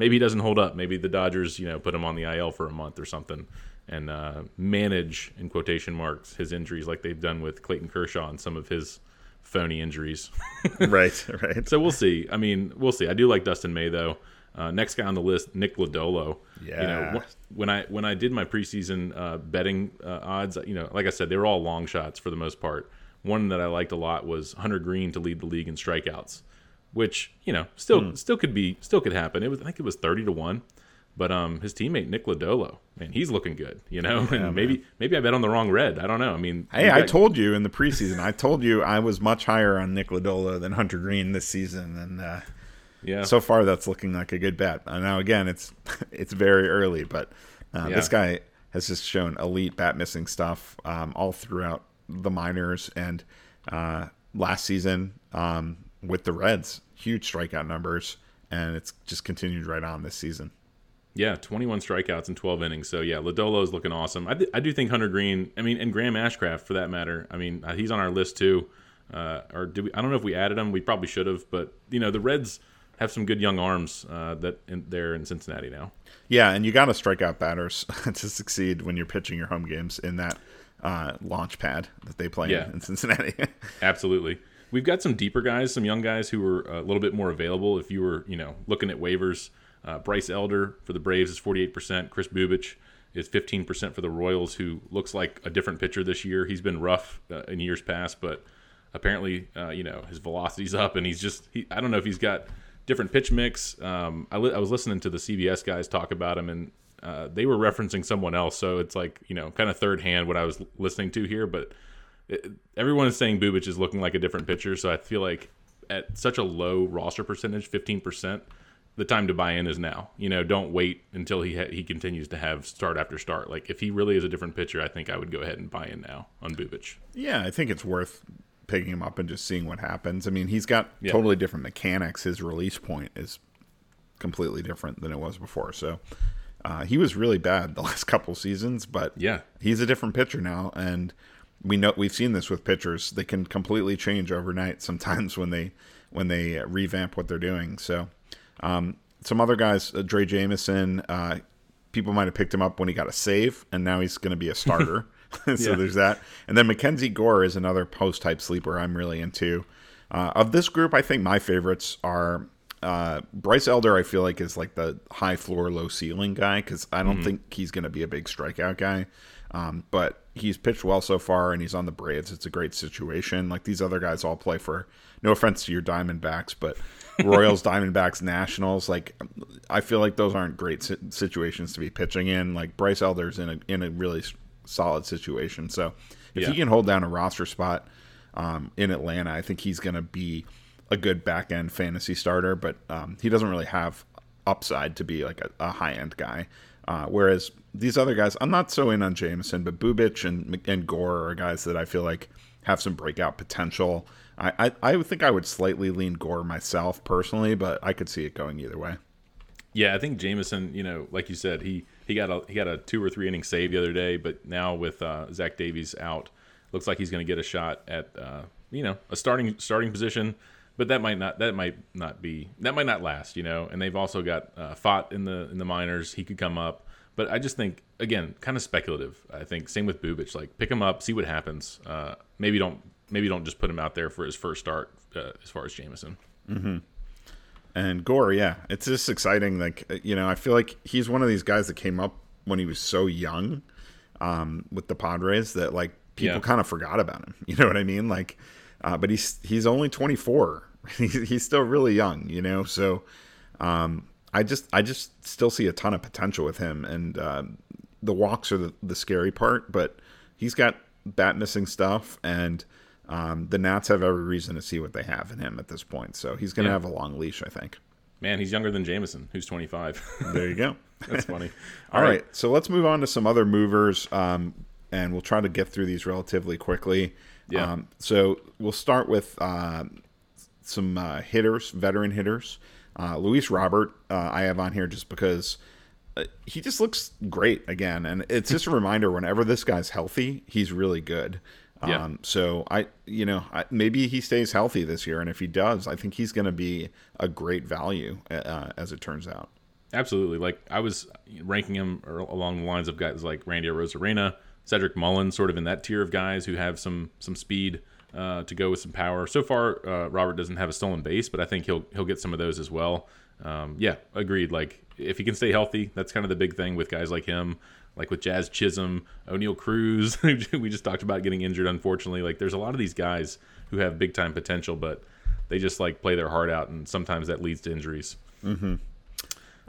maybe he doesn't hold up. Maybe the Dodgers, you know, put him on the IL for a month or something. And uh, manage in quotation marks his injuries like they've done with Clayton Kershaw and some of his phony injuries. [laughs] right, right. So we'll see. I mean, we'll see. I do like Dustin May though. Uh, next guy on the list, Nick Lodolo. You know, Yeah. wh- when I when I did my preseason uh, betting uh, odds, you know, like I said, they were all long shots for the most part. One that I liked a lot was Hunter Greene to lead the league in strikeouts, which you know still still could be still could happen. It was I think it was thirty to one. But um, his teammate Nick Lodolo, man, he's looking good, you know. [laughs] and maybe maybe I bet on the wrong red. I don't know. I mean, Hey, you I told you in the preseason. I told you I was much higher on Nick Lodolo than Hunter Greene this season, and uh, yeah, so far that's looking like a good bet. Now again, it's [laughs] it's very early, but uh, Yeah. this guy has just shown elite bat missing stuff um, all throughout the minors and uh, last season um, with the Reds, huge strikeout numbers, and it's just continued right on this season. Yeah, 21 strikeouts in 12 innings. So yeah, Lodolo is looking awesome. I, th- I do think Hunter Greene. I mean, and Graham Ashcraft for that matter. I mean, uh, he's on our list too. Uh, or do we? I don't know if we added him. We probably should have. But you know, the Reds have some good young arms uh, that in, they're in Cincinnati now. Yeah, and you got to strike out batters [laughs] to succeed when you're pitching your home games in that uh, launch pad that they play Yeah. in Cincinnati. [laughs] Absolutely. We've got some deeper guys, some young guys who are a little bit more available. If you were, you know, looking at waivers, uh, Bryce Elder for the Braves is 48%. Kris Bubic is 15% for the Royals, who looks like a different pitcher this year. He's been rough uh, in years past, but apparently, uh, you know, his velocity's up, and he's just, he, I don't know if he's got different pitch mix. Um, I, li- I was listening to the CBS guys talk about him, and uh, they were referencing someone else. So it's like, you know, kind of third hand what I was listening to here, but it, everyone is saying Bubic is looking like a different pitcher, so I feel like at such a low roster percentage, fifteen percent, the time to buy in is now. You know, don't wait until he ha- he continues to have start after start. Like if he really is a different pitcher, I think I would go ahead and buy in now on Bubic. yeah, I think it's worth picking him up and just seeing what happens. I mean, he's got Yeah. totally different mechanics. His release point is completely different than it was before. So uh, he was really bad the [laughs] last couple seasons, but Yeah. he's a different pitcher now, and we know we've seen this with pitchers. They can completely change overnight [laughs] sometimes when they when they revamp what they're doing. So um, some other guys, uh, Drey Jameson, uh, people might have picked him up when he got a save, and now he's going to be a starter. [laughs] [laughs] so Yeah. there's that. And then Mackenzie Gore is another post hype sleeper I'm really into. Uh, of this group, I think my favorites are uh, Bryce Elder. I feel like is like the high floor, low ceiling guy because I don't think he's going to be a big strikeout guy. Um, but he's pitched well so far, and he's on the Braves. It's a great situation. Like these other guys all play for. No offense to your Diamondbacks, but [laughs] Royals, Diamondbacks, Nationals. Like I feel like those aren't great situations to be pitching in. Like Bryce Elder's in a in a really solid situation. So if yeah. he can hold down a roster spot um, in Atlanta, I think he's going to be a good back end fantasy starter. But um, he doesn't really have upside to be like a, a high end guy. Uh, whereas these other guys, I'm not so in on Jameson, but Bubic and and Gore are guys that I feel like have some breakout potential. I, I, I think I would slightly lean Gore myself personally, but I could see it going either way. Yeah, I think Jameson, you know, like you said, he he got a he got a two or three inning save the other day, but now with uh, Zach Davies out, looks like he's going to get a shot at uh, you know a starting starting position. But that might not that might not be that might not last, you know. And they've also got uh, Pfaadt in the in the minors. He could come up, but I just think again, kind of speculative. I think same with Bubic. Like pick him up, see what happens. Uh, maybe don't maybe don't just put him out there for his first start uh, as far as Jameson. Mm-hmm. And Gore, yeah, it's just exciting. Like uh, you know, I feel like he's one of these guys that came up when he was so young um, with the Padres that like people yeah. kind of forgot about him. [laughs] You know what I mean? Like, uh, but he's he's only 24. [laughs] he's, he's still really young. You know, so um, I just I just still see a ton of potential with him, and uh, the walks are the, the scary part, but he's got bat missing stuff and um, the Nats have every reason to see what they have in him at this point. So he's going to yeah. have a long leash, I think. Man, he's younger than Jameson, who's 25. there you go. [laughs] That's funny. [laughs] All, All right. right. So let's move on to some other movers, um, and we'll try to get through these relatively quickly. Yeah. Um, so we'll start with uh, some uh, hitters, veteran hitters. Uh, Luis Robert, uh, I have on here just because uh, he just looks great again, and it's just a reminder. Whenever this guy's healthy, he's really good. Yeah. Um, so I, you know, I, maybe he stays healthy this year, and if he does, I think he's going to be a great value uh, as it turns out. Absolutely. Like I was ranking him along the lines of guys like Randy Arozarena, Cedric Mullins, sort of in that tier of guys who have some some speed uh, to go with some power. So far, uh, Robert doesn't have a stolen base, but I think he'll he'll get some of those as well. Um, yeah, agreed. Like if he can stay healthy, that's kind of the big thing with guys like him like with Jazz Chisholm, Oneil Cruz. [laughs] we just talked about getting injured, unfortunately. Like there's a lot of these guys who have big time potential, but they just like play their heart out, and sometimes that leads to injuries. Mm-hmm.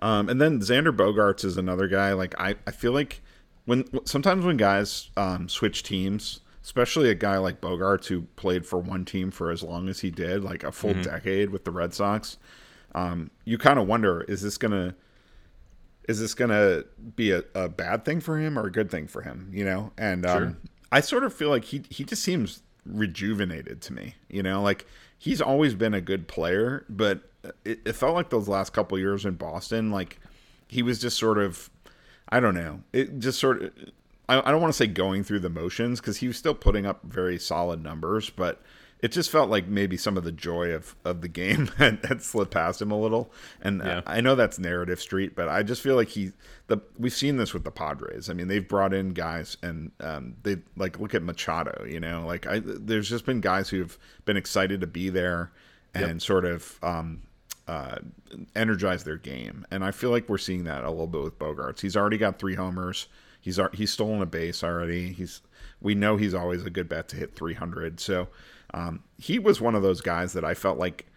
Um, and then Xander Bogaerts is another guy. Like I, I feel like when sometimes when guys um, switch teams, especially a guy like Bogaerts who played for one team for as long as he did, like a full mm-hmm. decade with the Red Sox, um, you kind of wonder is this gonna is this going to be a, a, bad thing for him or a good thing for him? You know, and um, sure. I sort of feel like he he just seems rejuvenated to me. You know, like he's always been a good player, but it, it felt like those last couple years in Boston, like he was just sort of, I don't know, it just sort of. I, I don't want to say going through the motions because he was still putting up very solid numbers, but it just felt like maybe some of the joy of, of the game [laughs] had, had slipped past him a little. And yeah. I, I know that's narrative street, but I just feel like he the we've seen this with the Padres. I mean, they've brought in guys and um, they like look at Machado. You know, like I there's just been guys who've been excited to be there and yep. sort of um, uh, energize their game. And I feel like we're seeing that a little bit with Bogaerts. He's already got three homers. He's he's stolen a base already. He's we know he's always a good bet to hit 300. So um, he was one of those guys that I felt like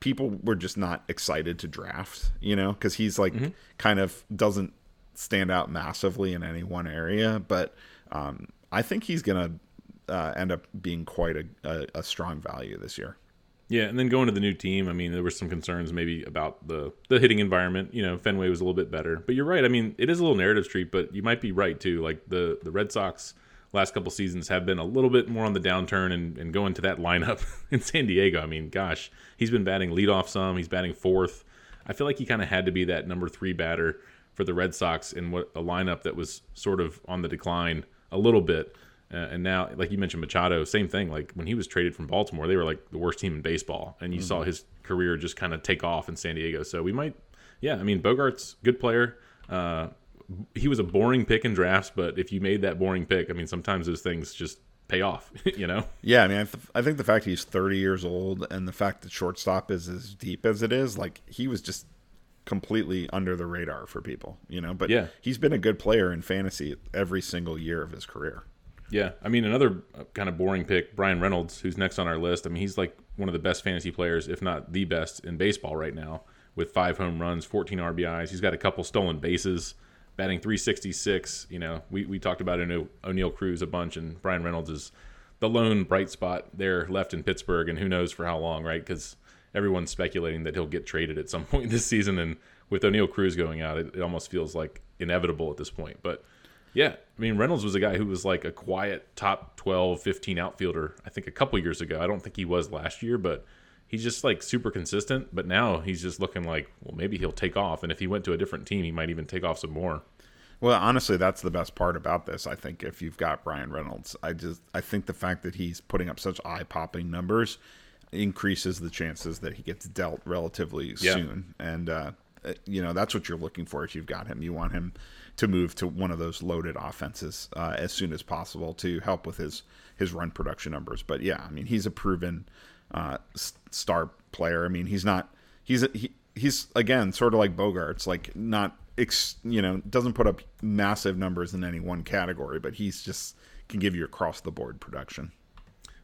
people were just not excited to draft, you know, because he's like mm-hmm. kind of doesn't stand out massively in any one area. But um, I think he's going to uh, end up being quite a, a, a, strong value this year. Yeah, and then going to the new team, I mean, there were some concerns maybe about the the hitting environment. You know, Fenway was a little bit better, but you're right. I mean, it is a little narrative street, but you might be right too. Like the the Red Sox last couple seasons have been a little bit more on the downturn and, and going to that [laughs] lineup in San Diego. I mean, gosh, he's been batting leadoff some, he's batting fourth. I feel like he kind of had to be that number three batter for the Red Sox in what a lineup that was sort of on the decline a little bit. Uh, and now, like you mentioned, Machado, same thing. Like when he was traded from Baltimore, they were like the worst team in baseball, and you mm-hmm. saw his career just kind of take off in San Diego. So we might, yeah, I mean, Bogaerts good player. Uh, he was a boring pick in drafts, but if you made that boring pick, I mean, sometimes those things just pay off, [laughs] you know? Yeah, I mean, I, th- I, think the fact he's 30 years old and the fact that shortstop is as deep as it is, like he was just completely under the radar for people, you know. But Yeah. he's been a good player in fantasy every single year of his career. Yeah, I mean another uh, kind of boring pick, Bryan Reynolds, who's next on our list. I mean he's like one of the best fantasy players, if not the best in baseball right now, with five home runs, 14 RBIs. He's got a couple stolen bases, batting 366. You know, we, we talked about Oneil Cruz a bunch, and Bryan Reynolds is the lone bright spot there left in Pittsburgh, and who knows for how long, right? Because everyone's speculating that he'll get traded at some [laughs] point this season, and with Oneil Cruz going out, it, it almost feels like inevitable at this point. But yeah, I mean, Reynolds was a guy who was like a quiet top 12, 15 outfielder, I think a couple years ago. I don't think he was last year, but he's just like super consistent. But now he's just looking like, well, maybe he'll take off. And if he went to a different team, he might even take off some more. Well, honestly, that's the best part about this. I think if you've got Bryan Reynolds, I just I think the fact that he's putting up such eye popping numbers increases the chances that he gets dealt relatively Yeah. soon. And uh, you know that's what you're looking for if you've got him. You want him to move to one of those loaded offenses uh, as soon as possible to help with his his run production numbers. But yeah, I mean he's a proven uh, s- star player. I mean he's not he's a, he, he's again sort of like Bogaerts, like not ex, you know doesn't put up massive numbers in any one category, but he's just can give you across the board production.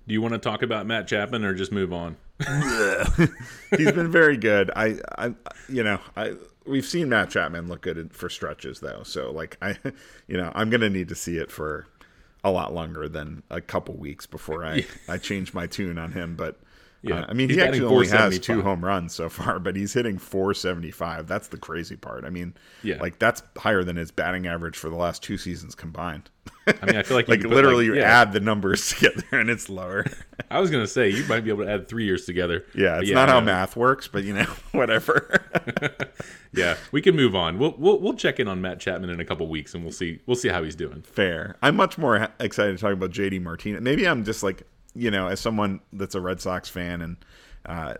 Do you want to talk about Matt Chapman or just move on? [laughs] [laughs] He's been very good. I, I, you know, I we've seen Matt Chapman look good for stretches though. So like I, [laughs] you know, I'm gonna need to see it for a lot longer than a couple weeks before I I change my tune on him. But Yeah. uh, I mean, He's he actually only has two home runs so far, but he's hitting 475. That's the crazy part. I mean, Yeah. like that's higher than his batting average for the last two seasons combined. [laughs] I mean, I feel like you like literally, you yeah. add the numbers [laughs] together and it's lower. I was gonna say you might be able to add three years together. Yeah, it's not how math works, but you know, [laughs] whatever. [laughs] Yeah, we can move on. We'll, we'll we'll check in on Matt Chapman in a couple weeks, and we'll see we'll see how he's doing. Fair. I'm much more excited to talk about JD Martinez. Maybe I'm just like, you know, as someone that's a Red Sox fan and uh,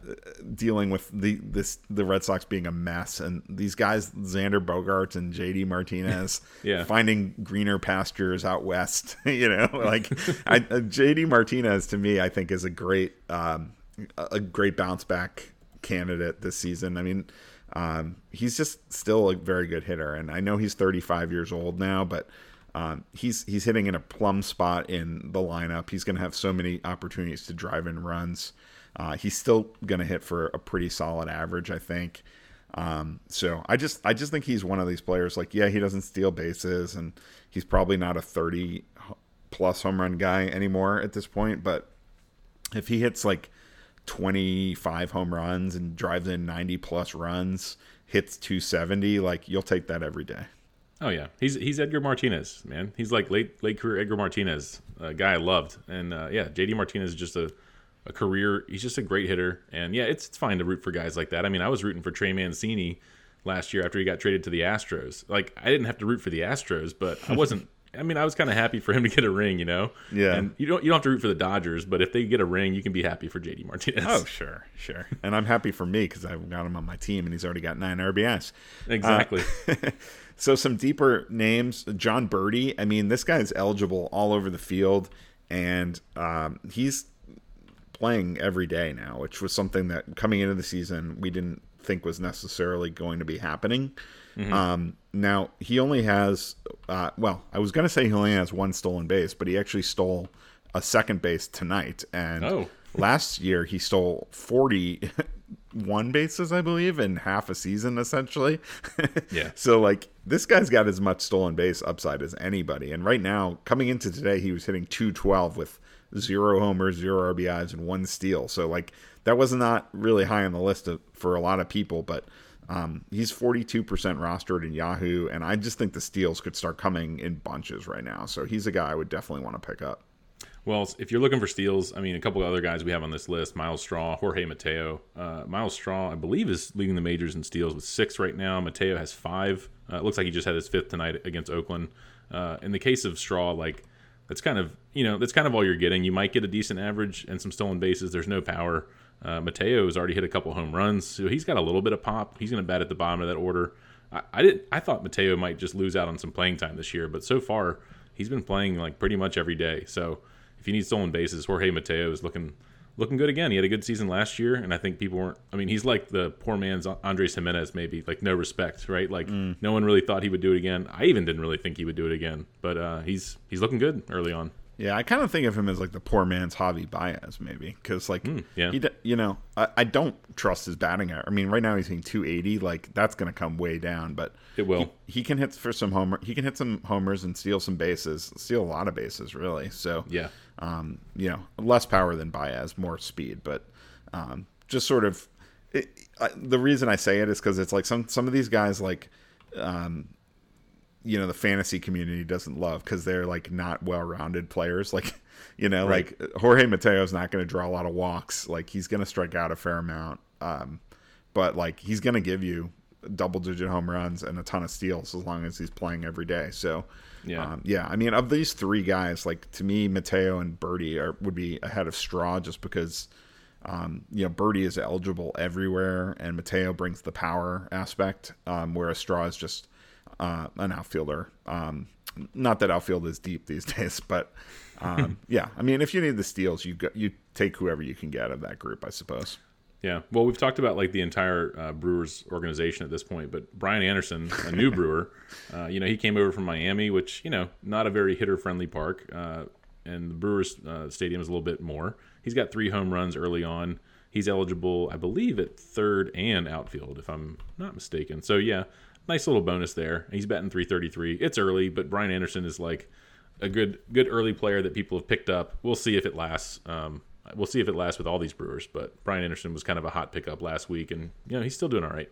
dealing with the this the Red Sox being a mess and these guys Xander Bogaerts and JD Martinez [laughs] Yeah. finding greener pastures out west. [laughs] you know, [laughs] like I, uh, JD Martinez to me, I think is a great um, a a great bounce back candidate this season. I mean, um, he's just still a very good hitter, and I know he's 35 years old now, but um, he's he's hitting in a plum spot in the lineup. He's going to have so many opportunities to drive in runs. Uh, he's still going to hit for a pretty solid average, I think. Um, so I just I just think he's one of these players. Like, yeah, he doesn't steal bases, and he's probably not a 30 plus home run guy anymore at this point. But if he hits like 25 home runs and drives in 90 plus runs, hits 270, like you'll take that every day. Oh yeah, he's he's Edgar Martinez, man. He's like late late career Edgar Martinez, a guy I loved, and uh, yeah, JD Martinez is just a, a career. He's just a great hitter, and yeah, it's it's fine to root for guys like that. I mean, I was rooting for Trey Mancini last year after he got traded to the Astros. Like I didn't have to root for the Astros, but I wasn't. [laughs] I mean, I was kind of happy for him to get a ring, you know. Yeah. And you don't you don't have to root for the Dodgers, but if they get a ring, you can be happy for JD Martinez. Oh, sure, sure. And I'm happy for me because I've got him on my team and he's already got nine RBIs. exactly. [laughs] so some deeper names Jon Berti i mean this guy's eligible all over the field and um, he's playing every day now which was something that coming into the season we didn't think was necessarily going to be happening. Um, now he only has uh, well i was going to say he only has one stolen base but he actually stole a second base tonight. And Oh. last year he stole forty one bases i believe in half a season essentially. [laughs] Yeah. so like this guy's got as much stolen base upside as anybody. And right now coming into today he was hitting 212 with zero homers zero rbis and one steal so like that was not really high on the list of, for a lot of people but um, he's 42% rostered in yahoo and i just think the steals could start coming in bunches right now so he's a guy i would definitely want to pick up Well, if you're looking for steals, I mean, a couple of other guys we have on this list: Myles Straw, Jorge Mateo. Uh, Myles Straw, I believe, is leading the majors in steals with six right now. Mateo has five. Uh, it looks like he just had his fifth tonight against Oakland. Uh, in the case of Straw, like that's kind of you know that's kind of all you're getting. You might get a decent average and some stolen bases. There's no power. Uh, Mateo has already hit a couple home runs, so he's got a little bit of pop. He's going to bat at the bottom of that order. I, I did. I thought Mateo might just lose out on some playing time this year, but so far he's been playing like pretty much every day. So if you need stolen bases, Jorge Mateo is looking looking good again. He had a good season last year, and I think people weren't. I mean, he's like the poor man's Andres Gimenez, maybe like no respect, right? Like mm. no one really thought he would do it again. I even didn't really think he would do it again, but uh, he's he's looking good early on. Yeah, I kind of think of him as like the poor man's Javi Baez, maybe, because like, mm, yeah. he, you know, I, I don't trust his batting. I mean, right now he's hitting 280. Like that's going to come way down, but it will. He, he, can hit for some homer. He can hit some homers and steal some bases, steal a lot of bases, really. So yeah, um, you know, less power than Baez, more speed, but um, just sort of. It, I, the reason I say it is because it's like some some of these guys like. Um, you know the fantasy community doesn't love because they're like not well-rounded players. [laughs] Like you know right. like jorge mateo's not going to draw a lot of walks. Like he's going to strike out a fair amount. Um, but like he's going to give you double digit home runs and a ton of steals as long as he's playing every day. So yeah. um, yeah i mean of these three guys like to me mateo and Berti are would be ahead of straw just because um, you know, Berti is eligible everywhere, and Mateo brings the power aspect, um, whereas Straw is just uh, an outfielder. Um, not that outfield is deep these [laughs] days, but um, [laughs] yeah, I mean, if you need the steals, you go, you take whoever you can get of that group, I suppose. Yeah, well, we've talked about like the entire uh, Brewers organization at this point, but Brian Anderson, a new [laughs] Brewer, uh, you know, he came over from Miami, which you know, not a very hitter-friendly park, uh, and the Brewers uh, stadium is a little bit more. He's got three home runs early on. He's eligible, I believe, at third and outfield, if I'm not mistaken. So yeah, nice little bonus there. He's batting 333. It's early, but Brian Anderson is like a good good early player that people have picked up. We'll see if it lasts. Um, we'll see if it lasts with all these Brewers. But Brian Anderson was kind of a hot pickup last week, and you know he's still doing all right.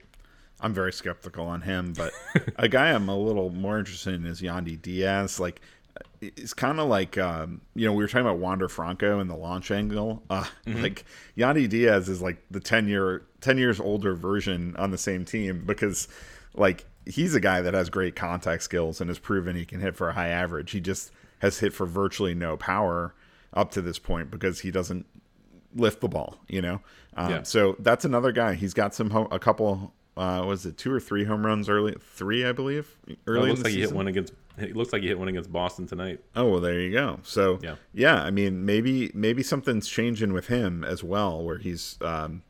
I'm very skeptical on him, but [laughs] a guy I'm a little more interested in is Yandy Diaz. Like, it's kind of like um, you know we were talking about Wander Franco and the launch angle. Uh, mm-hmm. Like Yandy Diaz is like the ten year ten years older version on the same team because like he's a guy that has great contact skills and has proven he can hit for a high average. He just has hit for virtually no power up to this point because he doesn't lift the ball, you know. Um, yeah. So that's another guy. He's got some ho- a couple. Uh, was it two or three home runs early? Three, I believe. Early. It looks like season. he hit one against. It looks like he hit one against Boston tonight. Oh well, there you go. So yeah, yeah. I mean, maybe maybe something's changing with him as well, where he's um,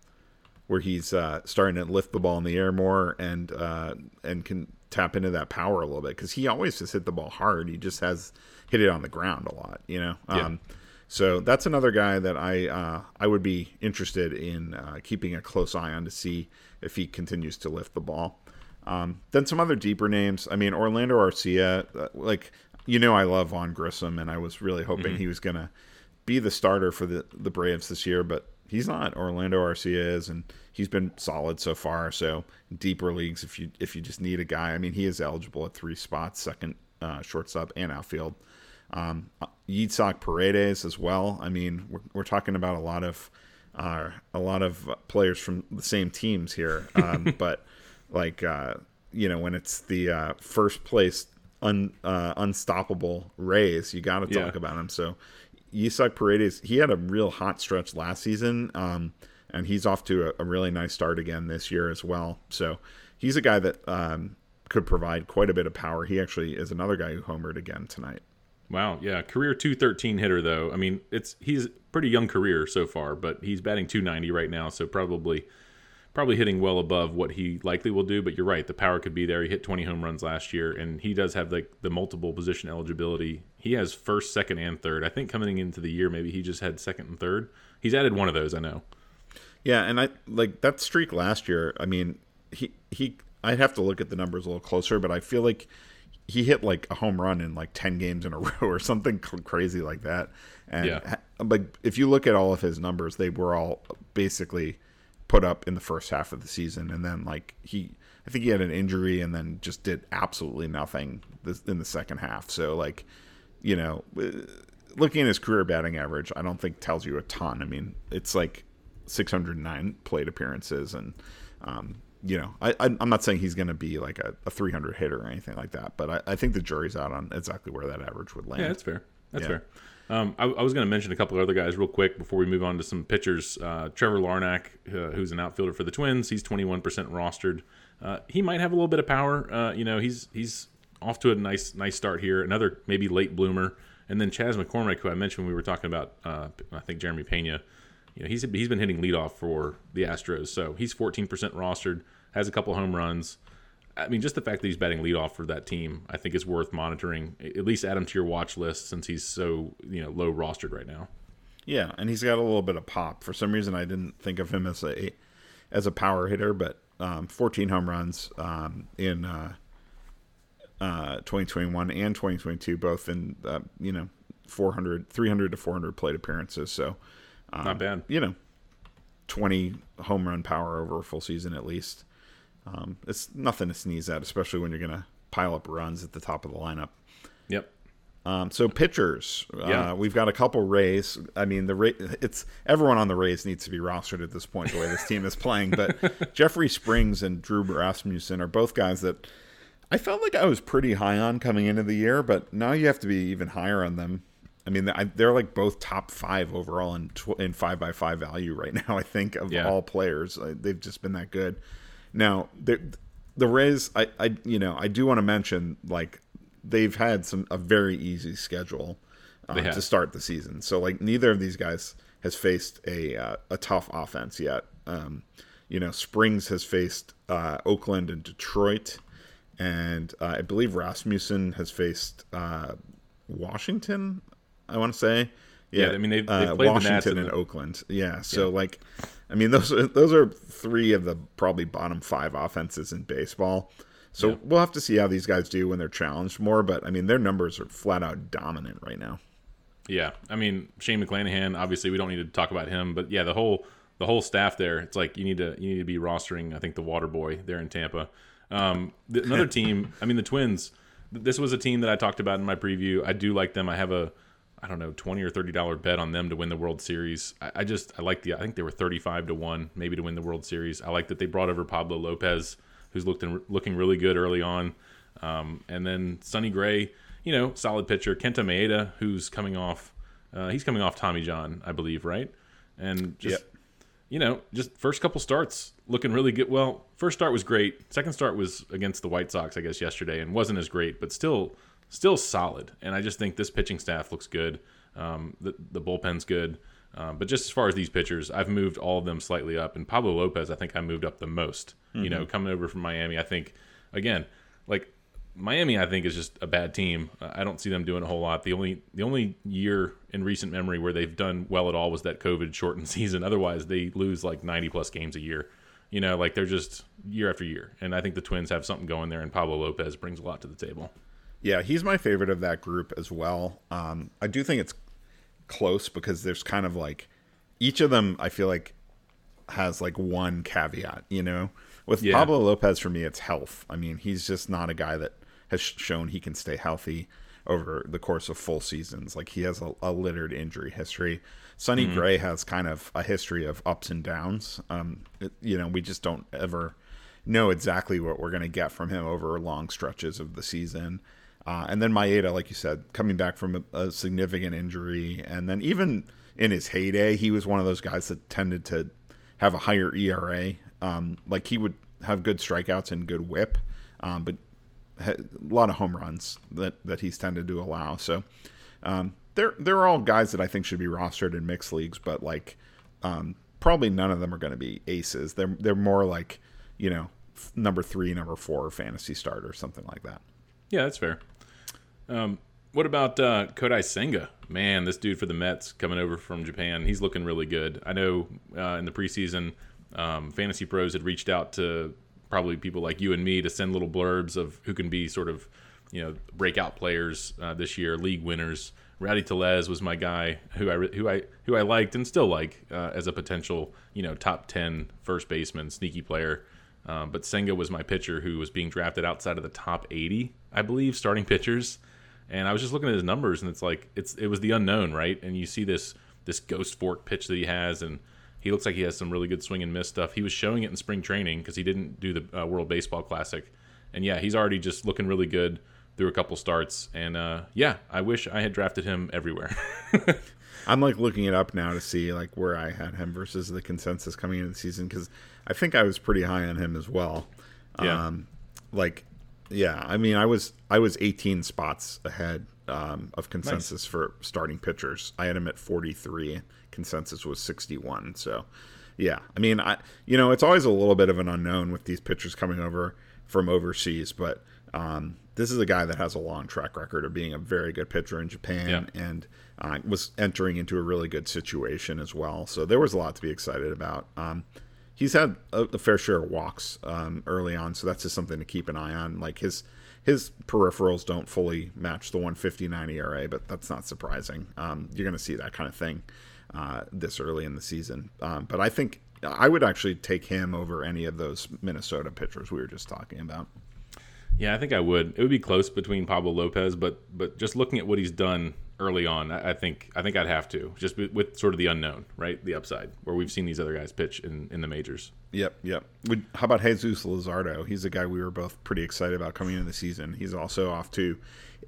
where he's uh, starting to lift the ball in the air more and uh, and can tap into that power a little bit because he always just hit the ball hard. He just has hit it on the ground a lot, you know. Yeah. Um, so that's another guy that I uh, I would be interested in uh, keeping a close eye on to see if he continues to lift the ball. Um, then some other deeper names. I mean, Orlando Arcia, uh, like you know, I love Vaughn Grissom, and I was really hoping mm-hmm. he was gonna be the starter for the the Braves this year, but he's not. Orlando Arcia is, and he's been solid so far. So deeper leagues, if you if you just need a guy, I mean, he is eligible at three spots, second uh, shortstop and outfield. Um, Isaac Paredes as well. I mean, we're, we're talking about a lot of uh, a lot of players from the same teams here, um, [laughs] but like uh, you know, when it's the uh, first place un, uh, unstoppable Rays, you got to talk yeah. about him. So Isaac Paredes, he had a real hot stretch last season, um, and he's off to a, a, really nice start again this year as well. So he's a guy that um, could provide quite a bit of power. He actually is another guy who homered again tonight. Wow, yeah, career 213 hitter though. I mean, it's he's pretty young career so far, but he's batting 290 right now, so probably probably hitting well above what he likely will do. But you're right, the power could be there. He hit 20 home runs last year, and he does have like the multiple position eligibility. He has first, second, and third. I think coming into the year, maybe he just had second and third. He's added one of those, I know. Yeah, and I like that streak last year. I mean, he he. I'd have to look at the numbers a little closer, but I feel like he hit like a home run in like 10 games in a [laughs] row or something crazy like that. And yeah. like if you look at all of his numbers, they were all basically put up in the first half of the season, and then like he, I think he had an injury, and then just did absolutely nothing in the second half. So like, you know, uh, looking at his career batting average, I don't think tells you a ton. I mean, it's like 609 plate appearances, and um, you know, I, am not saying he's going to be like a, a, 300 hitter or anything like that, but I, I, think the jury's out on exactly where that average would land. Yeah, that's fair. That's yeah. fair. Um, I, I, was going to mention a couple other guys real quick before we move on to some pitchers. Uh, Trevor Larnach, uh, who's an outfielder for the Twins, he's 21% rostered. Uh, he might have a little bit of power. Uh, you know, he's he's off to a nice nice start here. Another maybe late bloomer, and then Chas McCormick, who I mentioned when we were talking about. Uh, I think Jeremy Pena. you know, he's he's been hitting leadoff for the Astros, so he's 14% rostered, has a couple home runs. I mean, just the fact that he's batting leadoff for that team, I think is worth monitoring. At least add him to your watch list since he's so you know low rostered right now. Yeah, and he's got a little bit of pop. For some reason, I didn't think of him as a as a power hitter, but um, 14 home runs um, in uh, uh, 2021 and 2022, both in uh, you know 400, 300 to 400 plate appearances. So um, not bad. You know, 20 home run power over a full season at least. Um, it's nothing to sneeze at, especially when you're going to pile up runs at the top of the lineup. Yep. Um, so pitchers, yeah. Uh, we've got a couple Rays. I mean, the Ray, it's everyone on the Rays needs to be rostered at this point. The way this team is playing, but [laughs] Jeffrey Springs and Drew Rasmussen are both guys that I felt like I was pretty high on coming into the year, but now you have to be even higher on them. I mean, they're like both top five overall in in five by five value right now. I think of yeah. all players, they've just been that good. Now, the Rays, I, I, you know, I do want to mention like they've had some a very easy schedule uh, to start the season. So like neither of these guys has faced a uh, a tough offense yet. Um, you know, Springs has faced uh, Oakland and Detroit, and uh, I believe Rasmussen has faced uh, Washington. I want to say, yeah, yeah I mean they've, they've uh, played Washington the and Oakland. Yeah, so yeah. like I mean, those are, those are three of the probably bottom five offenses in baseball. So yeah. we'll have to see how these guys do when they're challenged more. But I mean, their numbers are flat out dominant right now. Yeah, I mean Shane McClanahan. Obviously, we don't need to talk about him, but yeah, the whole the whole staff there. It's like you need to you need to be rostering. I think the Water Boy there in Tampa. Um, another [laughs] team. I mean, the Twins. This was a team that I talked about in my preview. I do like them. I have a I don't know, twenty or thirty dollar bet on them to win the World Series. I, I, just I like the I think they were thirty five to one maybe to win the World Series. I like that they brought over Pablo Lopez, who's looked in, looking really good early on, um, and then Sonny Gray, you know, solid pitcher. Kenta Maeda, who's coming off, uh, he's coming off Tommy John, I believe, right? And just yep. you know, just first couple starts looking really good. Well, first start was great. Second start was against the White Sox, I guess, yesterday, and wasn't as great, but still still solid. And I just think this pitching staff looks good. Um, the, the bullpen's good. Um, but just as far as these pitchers, I've moved all of them slightly up. And Pablo Lopez, I think I moved up the most. Mm-hmm. You know, mm-hmm. coming over from Miami, I think, again, like Miami, I think is just a bad team. I don't see them doing a whole lot. The only the only year in recent memory where they've done well at all was that COVID shortened [laughs] season. Otherwise, they lose like ninety plus games a year. You know, like they're just year after year. And I think the Twins have something going there, and Pablo Lopez brings a lot to the table. Yeah, he's my favorite of that group as well. Um, I do think it's close because there's kind of like each of them. I feel like has like one caveat. You know, with yeah. Pablo Lopez for me, it's health. I mean, he's just not a guy that has shown he can stay healthy over the course of full seasons. Like he has a, a littered injury history. Sonny mm-hmm. Gray has kind of a history of ups and downs. Um, it, you know, we just don't ever know exactly what we're going to get from him over long stretches of the season. Uh, and then Maeda, like you said, coming back from a, a, significant injury, and then even in his heyday, he was one of those guys that tended to have a higher ERA. Um, like he would have good strikeouts and good WHIP, um, but a lot of home runs that that he's tended to allow. So um, they're they're all guys that I think should be rostered in mixed leagues, but like um, probably none of them are going to be aces. They're they're more like you know number three, number four fantasy starter, something like that. Yeah, that's fair. Um, what about uh, Kodai Senga? Man, this dude for the Mets coming over from Japan, he's looking really good. I know uh, in the preseason, um, Fantasy Pros had reached out to probably people like you and me to send little blurbs of who can be sort of, you know, breakout players uh, this year, league winners. Rowdy Tellez was my guy who I who I who I liked and still like uh, as a potential you know top 10 first baseman, sneaky player. Um, but Senga was my pitcher who was being drafted outside of the top 80, I believe, starting pitchers. And I was just looking at his numbers, and it's like it's it was the unknown, right? And you see this this ghost fork pitch that he has, and he looks like he has some really good swing and miss stuff. He was showing it in spring training because he didn't do the uh, World Baseball Classic, and yeah, he's already just looking really good through a couple starts. And uh, yeah, I wish I had drafted him everywhere. [laughs] I'm like looking it up now to see like where I had him versus the consensus coming into the season because I think I was pretty high on him as well. Yeah. Um, like yeah, I mean, I was I was 18 spots ahead um, of consensus nice. for starting pitchers. I had him at 43. consensus was 61. So, yeah, I mean, I you know, it's always a little bit of an unknown with these pitchers coming over from overseas, but um, this is a guy that has a long track record of being a very good pitcher in Japan yeah. and uh, was entering into a really good situation as well. So there was a lot to be excited about. Um, he's had a, a, fair share of walks um, early on, so that's just something to keep an eye on. Like his his peripherals don't fully match the 159 ERA, but that's not surprising. Um, you're going to see that kind of thing uh, this early in the season. Um, but I think I would actually take him over any of those Minnesota pitchers we were just talking about. Yeah, I think I would. It would be close between Pablo Lopez, but but just looking at what he's done early on, I, think I think I'd have to just with, with, sort of the unknown, right? The upside, where we've seen these other guys pitch in, in the majors. Yep, yep. Would, how about Jesus Luzardo? He's a guy we were both pretty excited about coming into the season. He's also off to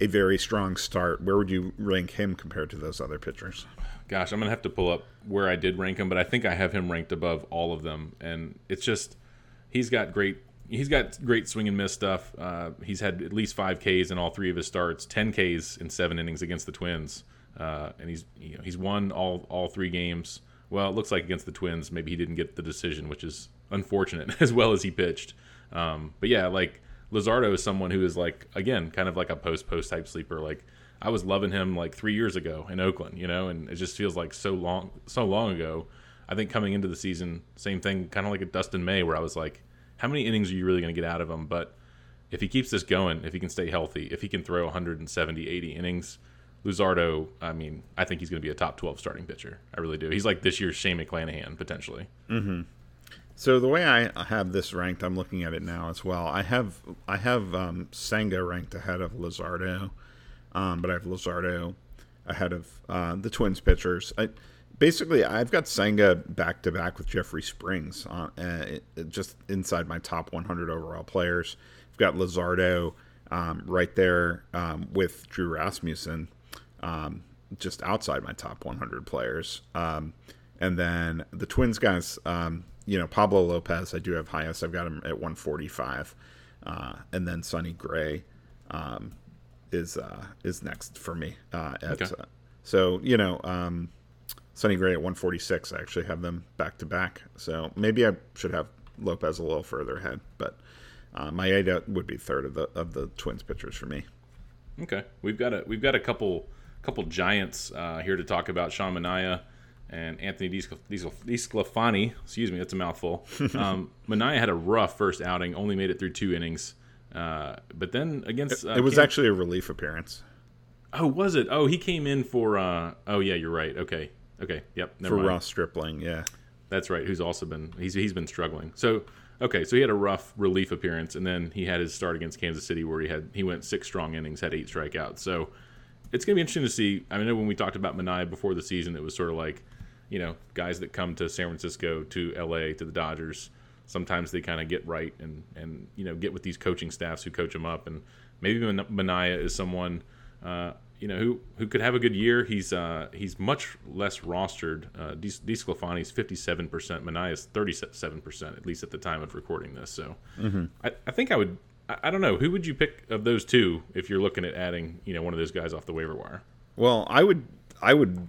a very strong start. Where would you rank him compared to those other pitchers? Gosh, I'm gonna have to pull up where I did rank him, but I think I have him ranked above all of them, and it's just he's got great he's got great swing and miss stuff. Uh, he's had at least five Ks in all three of his starts, ten Ks in seven innings against the Twins, uh, and he's you know, he's won all all three games. Well, it looks like against the Twins, maybe he didn't get the decision, which is unfortunate [laughs] as well as he pitched. Um, but yeah, like Luzardo is someone who is like again kind of like a post post hype sleeper. Like I was loving him like three years ago in Oakland, you know, and it just feels like so long so long ago. I think coming into the season, same thing, kind of like a Dustin May, where I was like, how many innings are you really going to get out of him? But if he keeps this going, if he can stay healthy, if he can throw 170, 80 innings, Luzardo, I mean, I think he's going to be a top 12 starting pitcher. I really do. He's like this year's Shane McClanahan, potentially. Mm-hmm. So the way I have this ranked, I'm looking at it now as well. I have I have um, Senga ranked ahead of Luzardo, um, but I have Luzardo ahead of uh, the Twins pitchers. I, basically, I've got Senga back to back with Jeffrey Springs, uh, uh, just inside my top 100 overall players. I've got Luzardo um, right there um, with Drew Rasmussen, um, just outside my top 100 players. Um, and then the Twins guys, um, you know, Pablo Lopez, I do have highest. I've got him at 145, uh, and then Sonny Gray um, is uh, is next for me. Uh, at, okay. so you know. Sonny Gray at 146. I actually have them back to back. So maybe I should have Lopez a little further ahead, but uh, Maeda would be third of the of the Twins pitchers for me. Okay, we've got a we've got a couple couple giants uh, here to talk about Sean Manaea and Anthony DeSclafani. Excuse me, that's a mouthful. [laughs] Um, Manaea had a rough first outing, only made it through two innings, uh, but then against uh, it, it was Cam- actually a relief appearance. Oh, was it? Oh, he came in for. Uh, oh, yeah, you're right. Okay, Okay. Yep. for mind. Ross Stripling, yeah. That's right. Who's also been he's he's been struggling. So okay, so he had a rough relief appearance, and then he had his start against Kansas City where he had he went six strong innings, had eight strikeouts. So it's gonna be interesting to see. I know when we talked about Manaea before the season, it was sort of like, you know, guys that come to San Francisco, to LA, to the Dodgers. Sometimes they kind of get right and and you know get with these coaching staffs who coach them up, and maybe Manaea is someone. Uh, you know who who could have a good year. He's uh, he's much less rostered. Uh, DeSclafani is fifty seven percent. Manaea is thirty seven percent, at least at the time of recording this. So mm-hmm. I, I think I would. I, I, don't know who would you pick of those two if you're looking at adding you know one of those guys off the waiver wire. Well, I would I would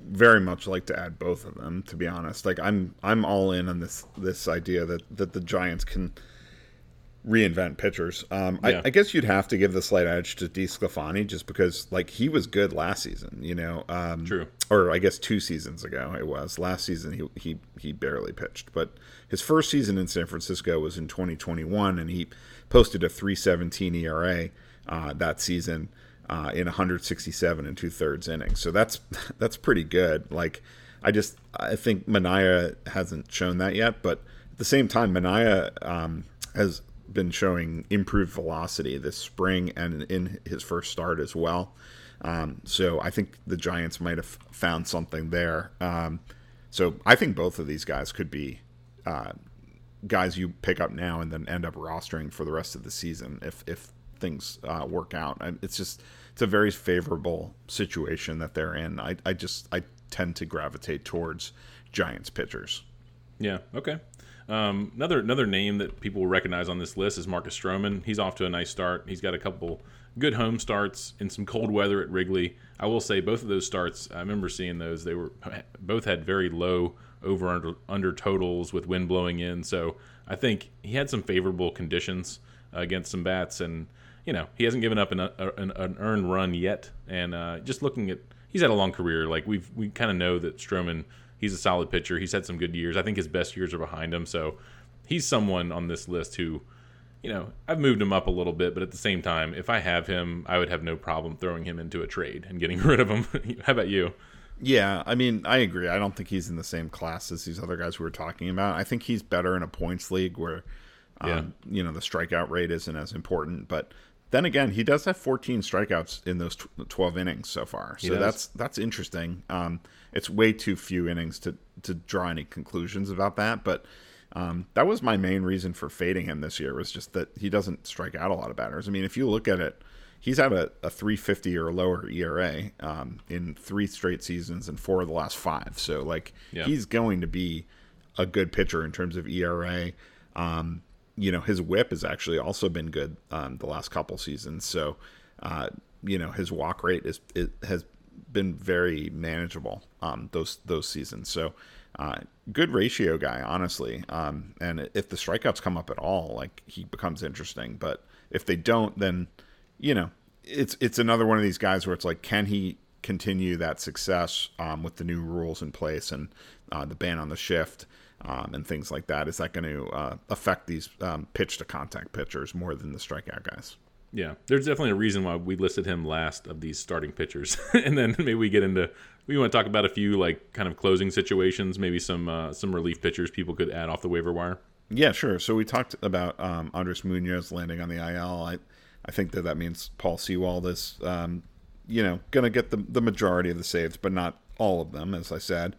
very much like to add both of them. To be honest, like I'm I'm all in on this this idea that that the Giants can reinvent pitchers. Um, yeah. I, I, guess you'd have to give the slight edge to DeSclafani just because, like, he was good last season. You know, um, true. Or I guess two seasons ago it was. Last season he he he barely pitched, but his first season in San Francisco was in 2021, and he posted a 3.17 ERA uh, that season uh, in 167 and two thirds innings. So that's [laughs] that's pretty good. Like, I just I think Manaea hasn't shown that yet, but at the same time, Manaea um, has been showing improved velocity this spring and in his first start as well. Um, so I think the Giants might have found something there. Um, so I think both of these guys could be uh, guys you pick up now and then end up rostering for the rest of the season if if things uh, work out. It's just it's a very favorable situation that they're in. I, I just I tend to gravitate towards Giants pitchers. Yeah. Okay. Um, another another name that people will recognize on this list is Marcus Stroman. He's off to a nice start. He's got a couple good home starts in some cold weather at Wrigley. I will say both of those starts. I remember seeing those. They were both had very low over under, under totals with wind blowing in. So I think he had some favorable conditions uh, against some bats, and you know he hasn't given up an, an, an earned run yet. And uh, just looking at, he's had a long career. Like we've we kind of know that Stroman he's a solid pitcher. He's had some good years. I think his best years are behind him. So he's someone on this list who, you know, I've moved him up a little bit, but at the same time, if I have him, I would have no problem throwing him into a trade and getting [laughs] rid of him. [laughs] How about you? Yeah, I mean, I agree. I don't think he's in the same class as these other guys we were talking about. I think he's better in a points league where, um, yeah. you know, the strikeout rate isn't as important. But then again, he does have 14 strikeouts in those 12 innings so far. So that's that's interesting. Um, it's way too few innings to to draw any conclusions about that, but um, that was my main reason for fading him this year was just that he doesn't strike out a lot of batters. I mean, if you look at it, he's had a, a 350 or lower ERA um, in three straight seasons and four of the last five. So like yeah. he's going to be a good pitcher in terms of ERA. Um, you know, his whip has actually also been good um, the last couple seasons. So, uh, you know, his walk rate is it has been very manageable um, those those seasons. So, uh, good ratio guy, honestly. Um, and if the strikeouts come up at all, like he becomes interesting. But if they don't, then you know, it's it's another one of these guys where it's like, can he continue that success um, with the new rules in place and uh, the ban on the shift? Um, and things like that. Is that going to uh, affect these um, pitch to contact pitchers more than the strikeout guys? Yeah, there's definitely a reason why we listed him last of these starting pitchers, [laughs] and then maybe we get into we want to talk about a few like kind of closing situations, maybe some uh, some relief pitchers people could add off the waiver wire. Yeah, sure. So we talked about um, Andres Munoz landing on the IL. I I think that that means Paul Sewald is um, you know going to get the the majority of the saves, but not all of them, as I said.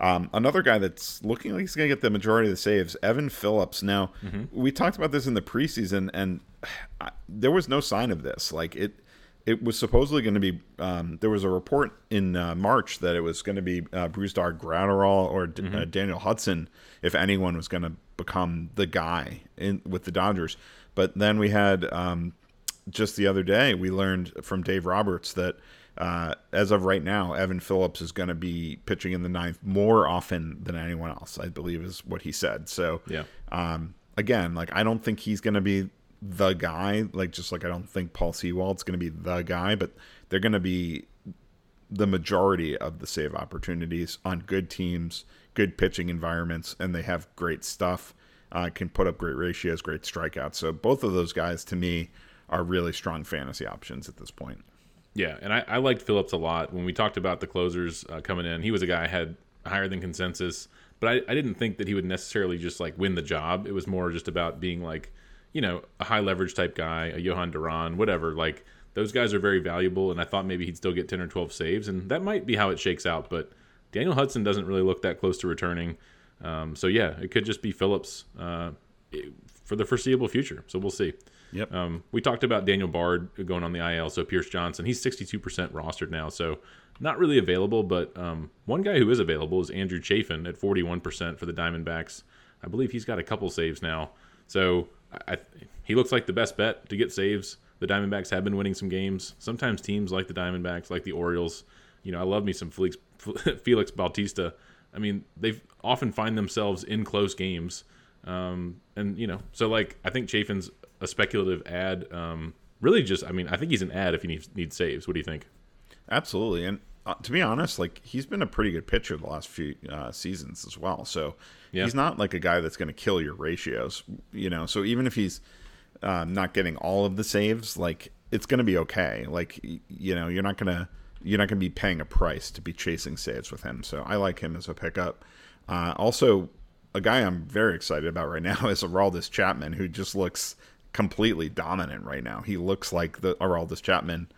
Um, another guy that's looking like he's going to get the majority of the saves, Evan Phillips. Now, mm-hmm. we talked about this in the preseason, and [sighs] I, there was no sign of this. Like it, it was supposedly going to be. Um, there was a report in uh, March that it was going to be uh, Brusdar Graterol or mm-hmm. uh, Daniel Hudson, if anyone was going to become the guy in with the Dodgers. But then we had um, just the other day we learned from Dave Roberts that uh, as of right now, Evan Phillips is going to be pitching in the ninth more often than anyone else. I believe is what he said. So yeah. Um, again, like I don't think he's going to be the guy. Like just like I don't think Paul Sewald's going to be the guy, but they're going to be the majority of the save opportunities on good teams, good pitching environments, and they have great stuff. Uh, can put up great ratios, great strikeouts. So both of those guys, to me, are really strong fantasy options at this point. Yeah, and I, I liked Phillips a lot when we talked about the closers uh, coming in. He was a guy I had higher than consensus, but I, I didn't think that he would necessarily just like win the job. It was more just about being like, you know, a high leverage type guy, a Jhoan Duran, whatever. Like those guys are very valuable, and I thought maybe he'd still get ten or twelve saves, and that might be how it shakes out. But Daniel Hudson doesn't really look that close to returning, um, so yeah, it could just be Phillips uh, for the foreseeable future. So we'll see. Yep. Um, we talked about Daniel Bard going on the IL, so Pierce Johnson. He's 62% rostered now, so not really available. But um, one guy who is available is Andrew Chafin at 41% for the Diamondbacks. I believe he's got a couple saves now, so I, he looks like the best bet to get saves. The Diamondbacks have been winning some games. Sometimes teams like the Diamondbacks, like the Orioles, you know, I love me some Felix, [laughs] Felix Bautista. I mean, they often find themselves in close games. Um, and you know, so like I think Chafin's a speculative ad. Um, really, just I mean, I think he's an ad if he needs needs saves. What do you think? Absolutely, and uh, to be honest, like he's been a pretty good pitcher the last few uh, seasons as well. So yeah. he's not like a guy that's going to kill your ratios, you know. So even if he's um, not getting all of the saves, like it's going to be okay. Like you know, you're not gonna you're not gonna be paying a price to be chasing saves with him. So I like him as a pickup. Uh, also, a guy I'm very excited about right [laughs] now is Aroldis Chapman, who just looks completely dominant right now. He looks like the Aroldis Chapman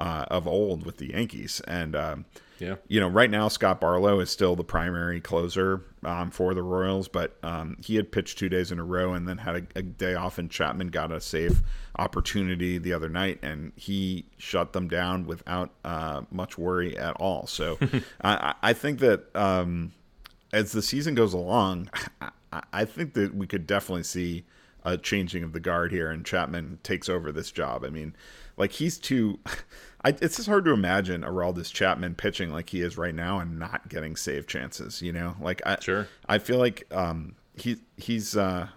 uh, of old with the Yankees, and um, yeah, you know, right now Scott Barlow is still the primary closer um, for the Royals, but um, he had pitched two days in a row and then had a, a, day off, and Chapman got a safe opportunity the other night, and he shut them down without uh, much worry at all. So [laughs] I, I, think that. Um, as the season goes along, I, I think that we could definitely see a changing of the guard here, and Chapman takes over this job. I mean, like he's too. [laughs] I, it's just hard to imagine Aroldis Chapman pitching like he is right now and not getting save chances. You know, like I Sure. I feel like um, he he's uh,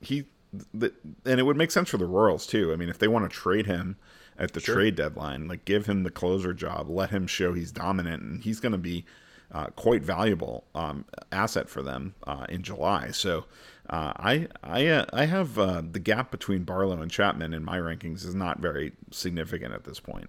he the, and it would make sense for the Royals too. I mean, if they want to trade him at the trade deadline, like give him the closer job, let him show he's dominant, and he's going to be uh, quite valuable um, asset for them uh, in July. So uh, I I uh, I have uh, the gap between Barlow and Chapman in my rankings is not very significant at this point.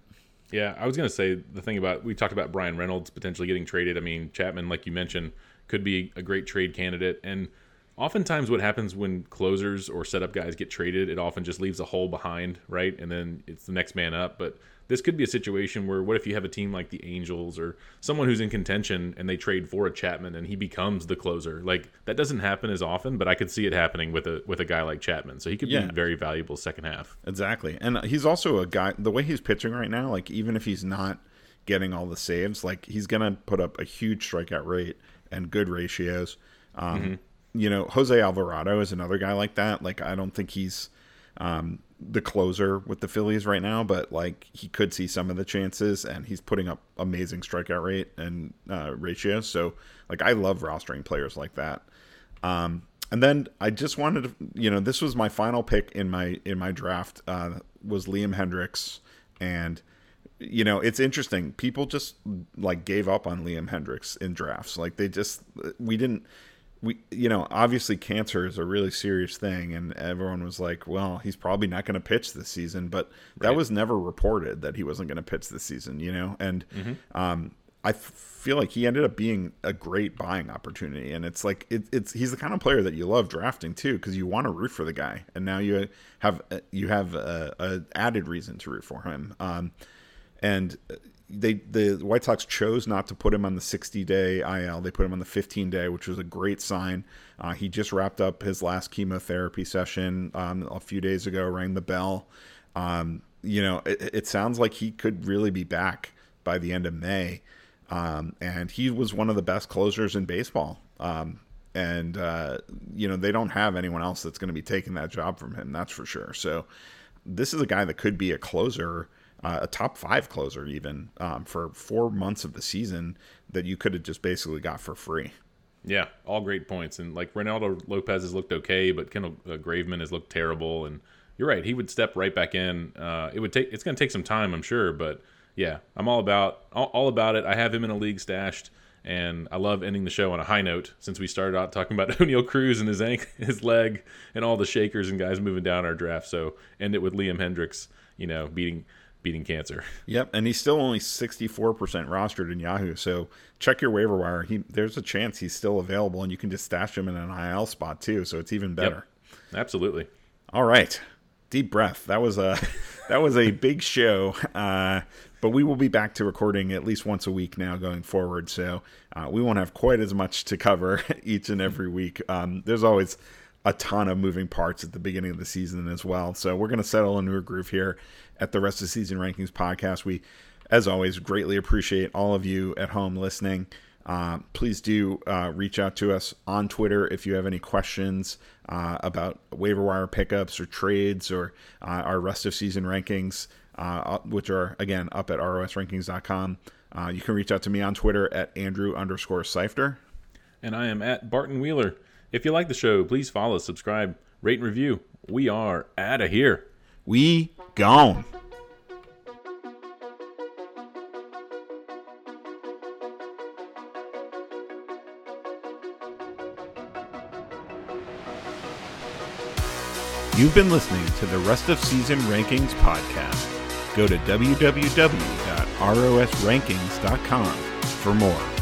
Yeah, I was going to say the thing about we talked about Bryan Reynolds potentially getting traded. I mean, Chapman, like you mentioned, could be a great trade candidate. And oftentimes, what happens when closers or setup guys get traded, it often just leaves a hole behind, right? And then it's the next man up. But this could be a situation where what if you have a team like the Angels or someone who's in contention and they trade for a Chapman and he becomes the closer? Like that doesn't happen as often, but I could see it happening with a with a guy like Chapman. So he could Yeah. be very valuable second half. Exactly. And he's also a guy the way he's pitching right now, like even if he's not getting all the saves, like he's going to put up a huge strikeout rate and good ratios. Um, you know, Jose Alvarado is another guy like that. Like I don't think he's um, the closer with the Phillies right now, but like he could see some of the chances, and he's putting up amazing strikeout rate and uh, ratios. So like I love rostering players like that. Um, and then I just wanted to, you know, this was my final pick in my in my draft uh, was Liam Hendriks, and you know it's interesting. People just like gave up on Liam Hendriks in drafts. Like they just we didn't we you know obviously cancer is a really serious thing, and everyone was like, well, he's probably not going to pitch this season, but that was never reported that he wasn't going to pitch this season. You know, and um, I feel like he ended up being a great buying opportunity, and it's like it, it's he's the kind of player that you love drafting too because you want to root for the guy, and now you have you have a, a added reason to root for him. Um, and they the White Sox chose not to put him on the 60 day IL. They put him on the 15 day, which was a great sign. Uh, he just wrapped up his last chemotherapy session um, a few days ago, rang the bell. Um, you know, it, it sounds like he could really be back by the end of May. Um, and he was one of the best closers in baseball. Um, and, uh, you know, they don't have anyone else that's going to be taking that job from him, that's for sure. So this is a guy that could be a closer, uh, a top five closer, even um, for four months of the season that you could have just basically got for free. Yeah, all great points. And like Reynaldo Lopez has looked okay, but Kendall uh, Graveman has looked terrible. And you're right, he would step right back in. Uh, it would take. It's going to take some time, I'm sure, but yeah, I'm all about all, all about it. I have him in a league stashed, and I love ending the show on a high note. Since we started out talking about [laughs] Oneil Cruz and his ankle, his leg, and all the shakers and guys moving down our draft, so end it with Liam Hendriks, you know, beating beating cancer. [laughs] Yep, and he's still only 64% rostered in Yahoo. So check your waiver wire. He there's a chance he's still available, and you can just stash him in an IL spot too. So it's even better. Absolutely. All right, deep breath. That was a [laughs] that was a big show. Uh, but we will be back to recording at least once a week now going forward. So uh, we won't have quite as much to cover [laughs] each and every week. Um, there's always a ton of moving parts at the beginning of the season as well. So we're going to settle into a groove here at the rest of season rankings podcast. We, as always, greatly appreciate all of you at home listening. Uh, please do uh, reach out to us on Twitter if you have any questions uh, about waiver wire pickups or trades or uh, our rest of season rankings, uh, which are again up at rosrankings.com. Uh, you can reach out to me on Twitter at Andrew underscore Seifter. and I am at Barton Wheeler. If you like the show, please follow, subscribe, rate, and review. We are out of here. We gone. You've been listening to the Rest of Season Rankings podcast. Go to www.rosrankings.com for more.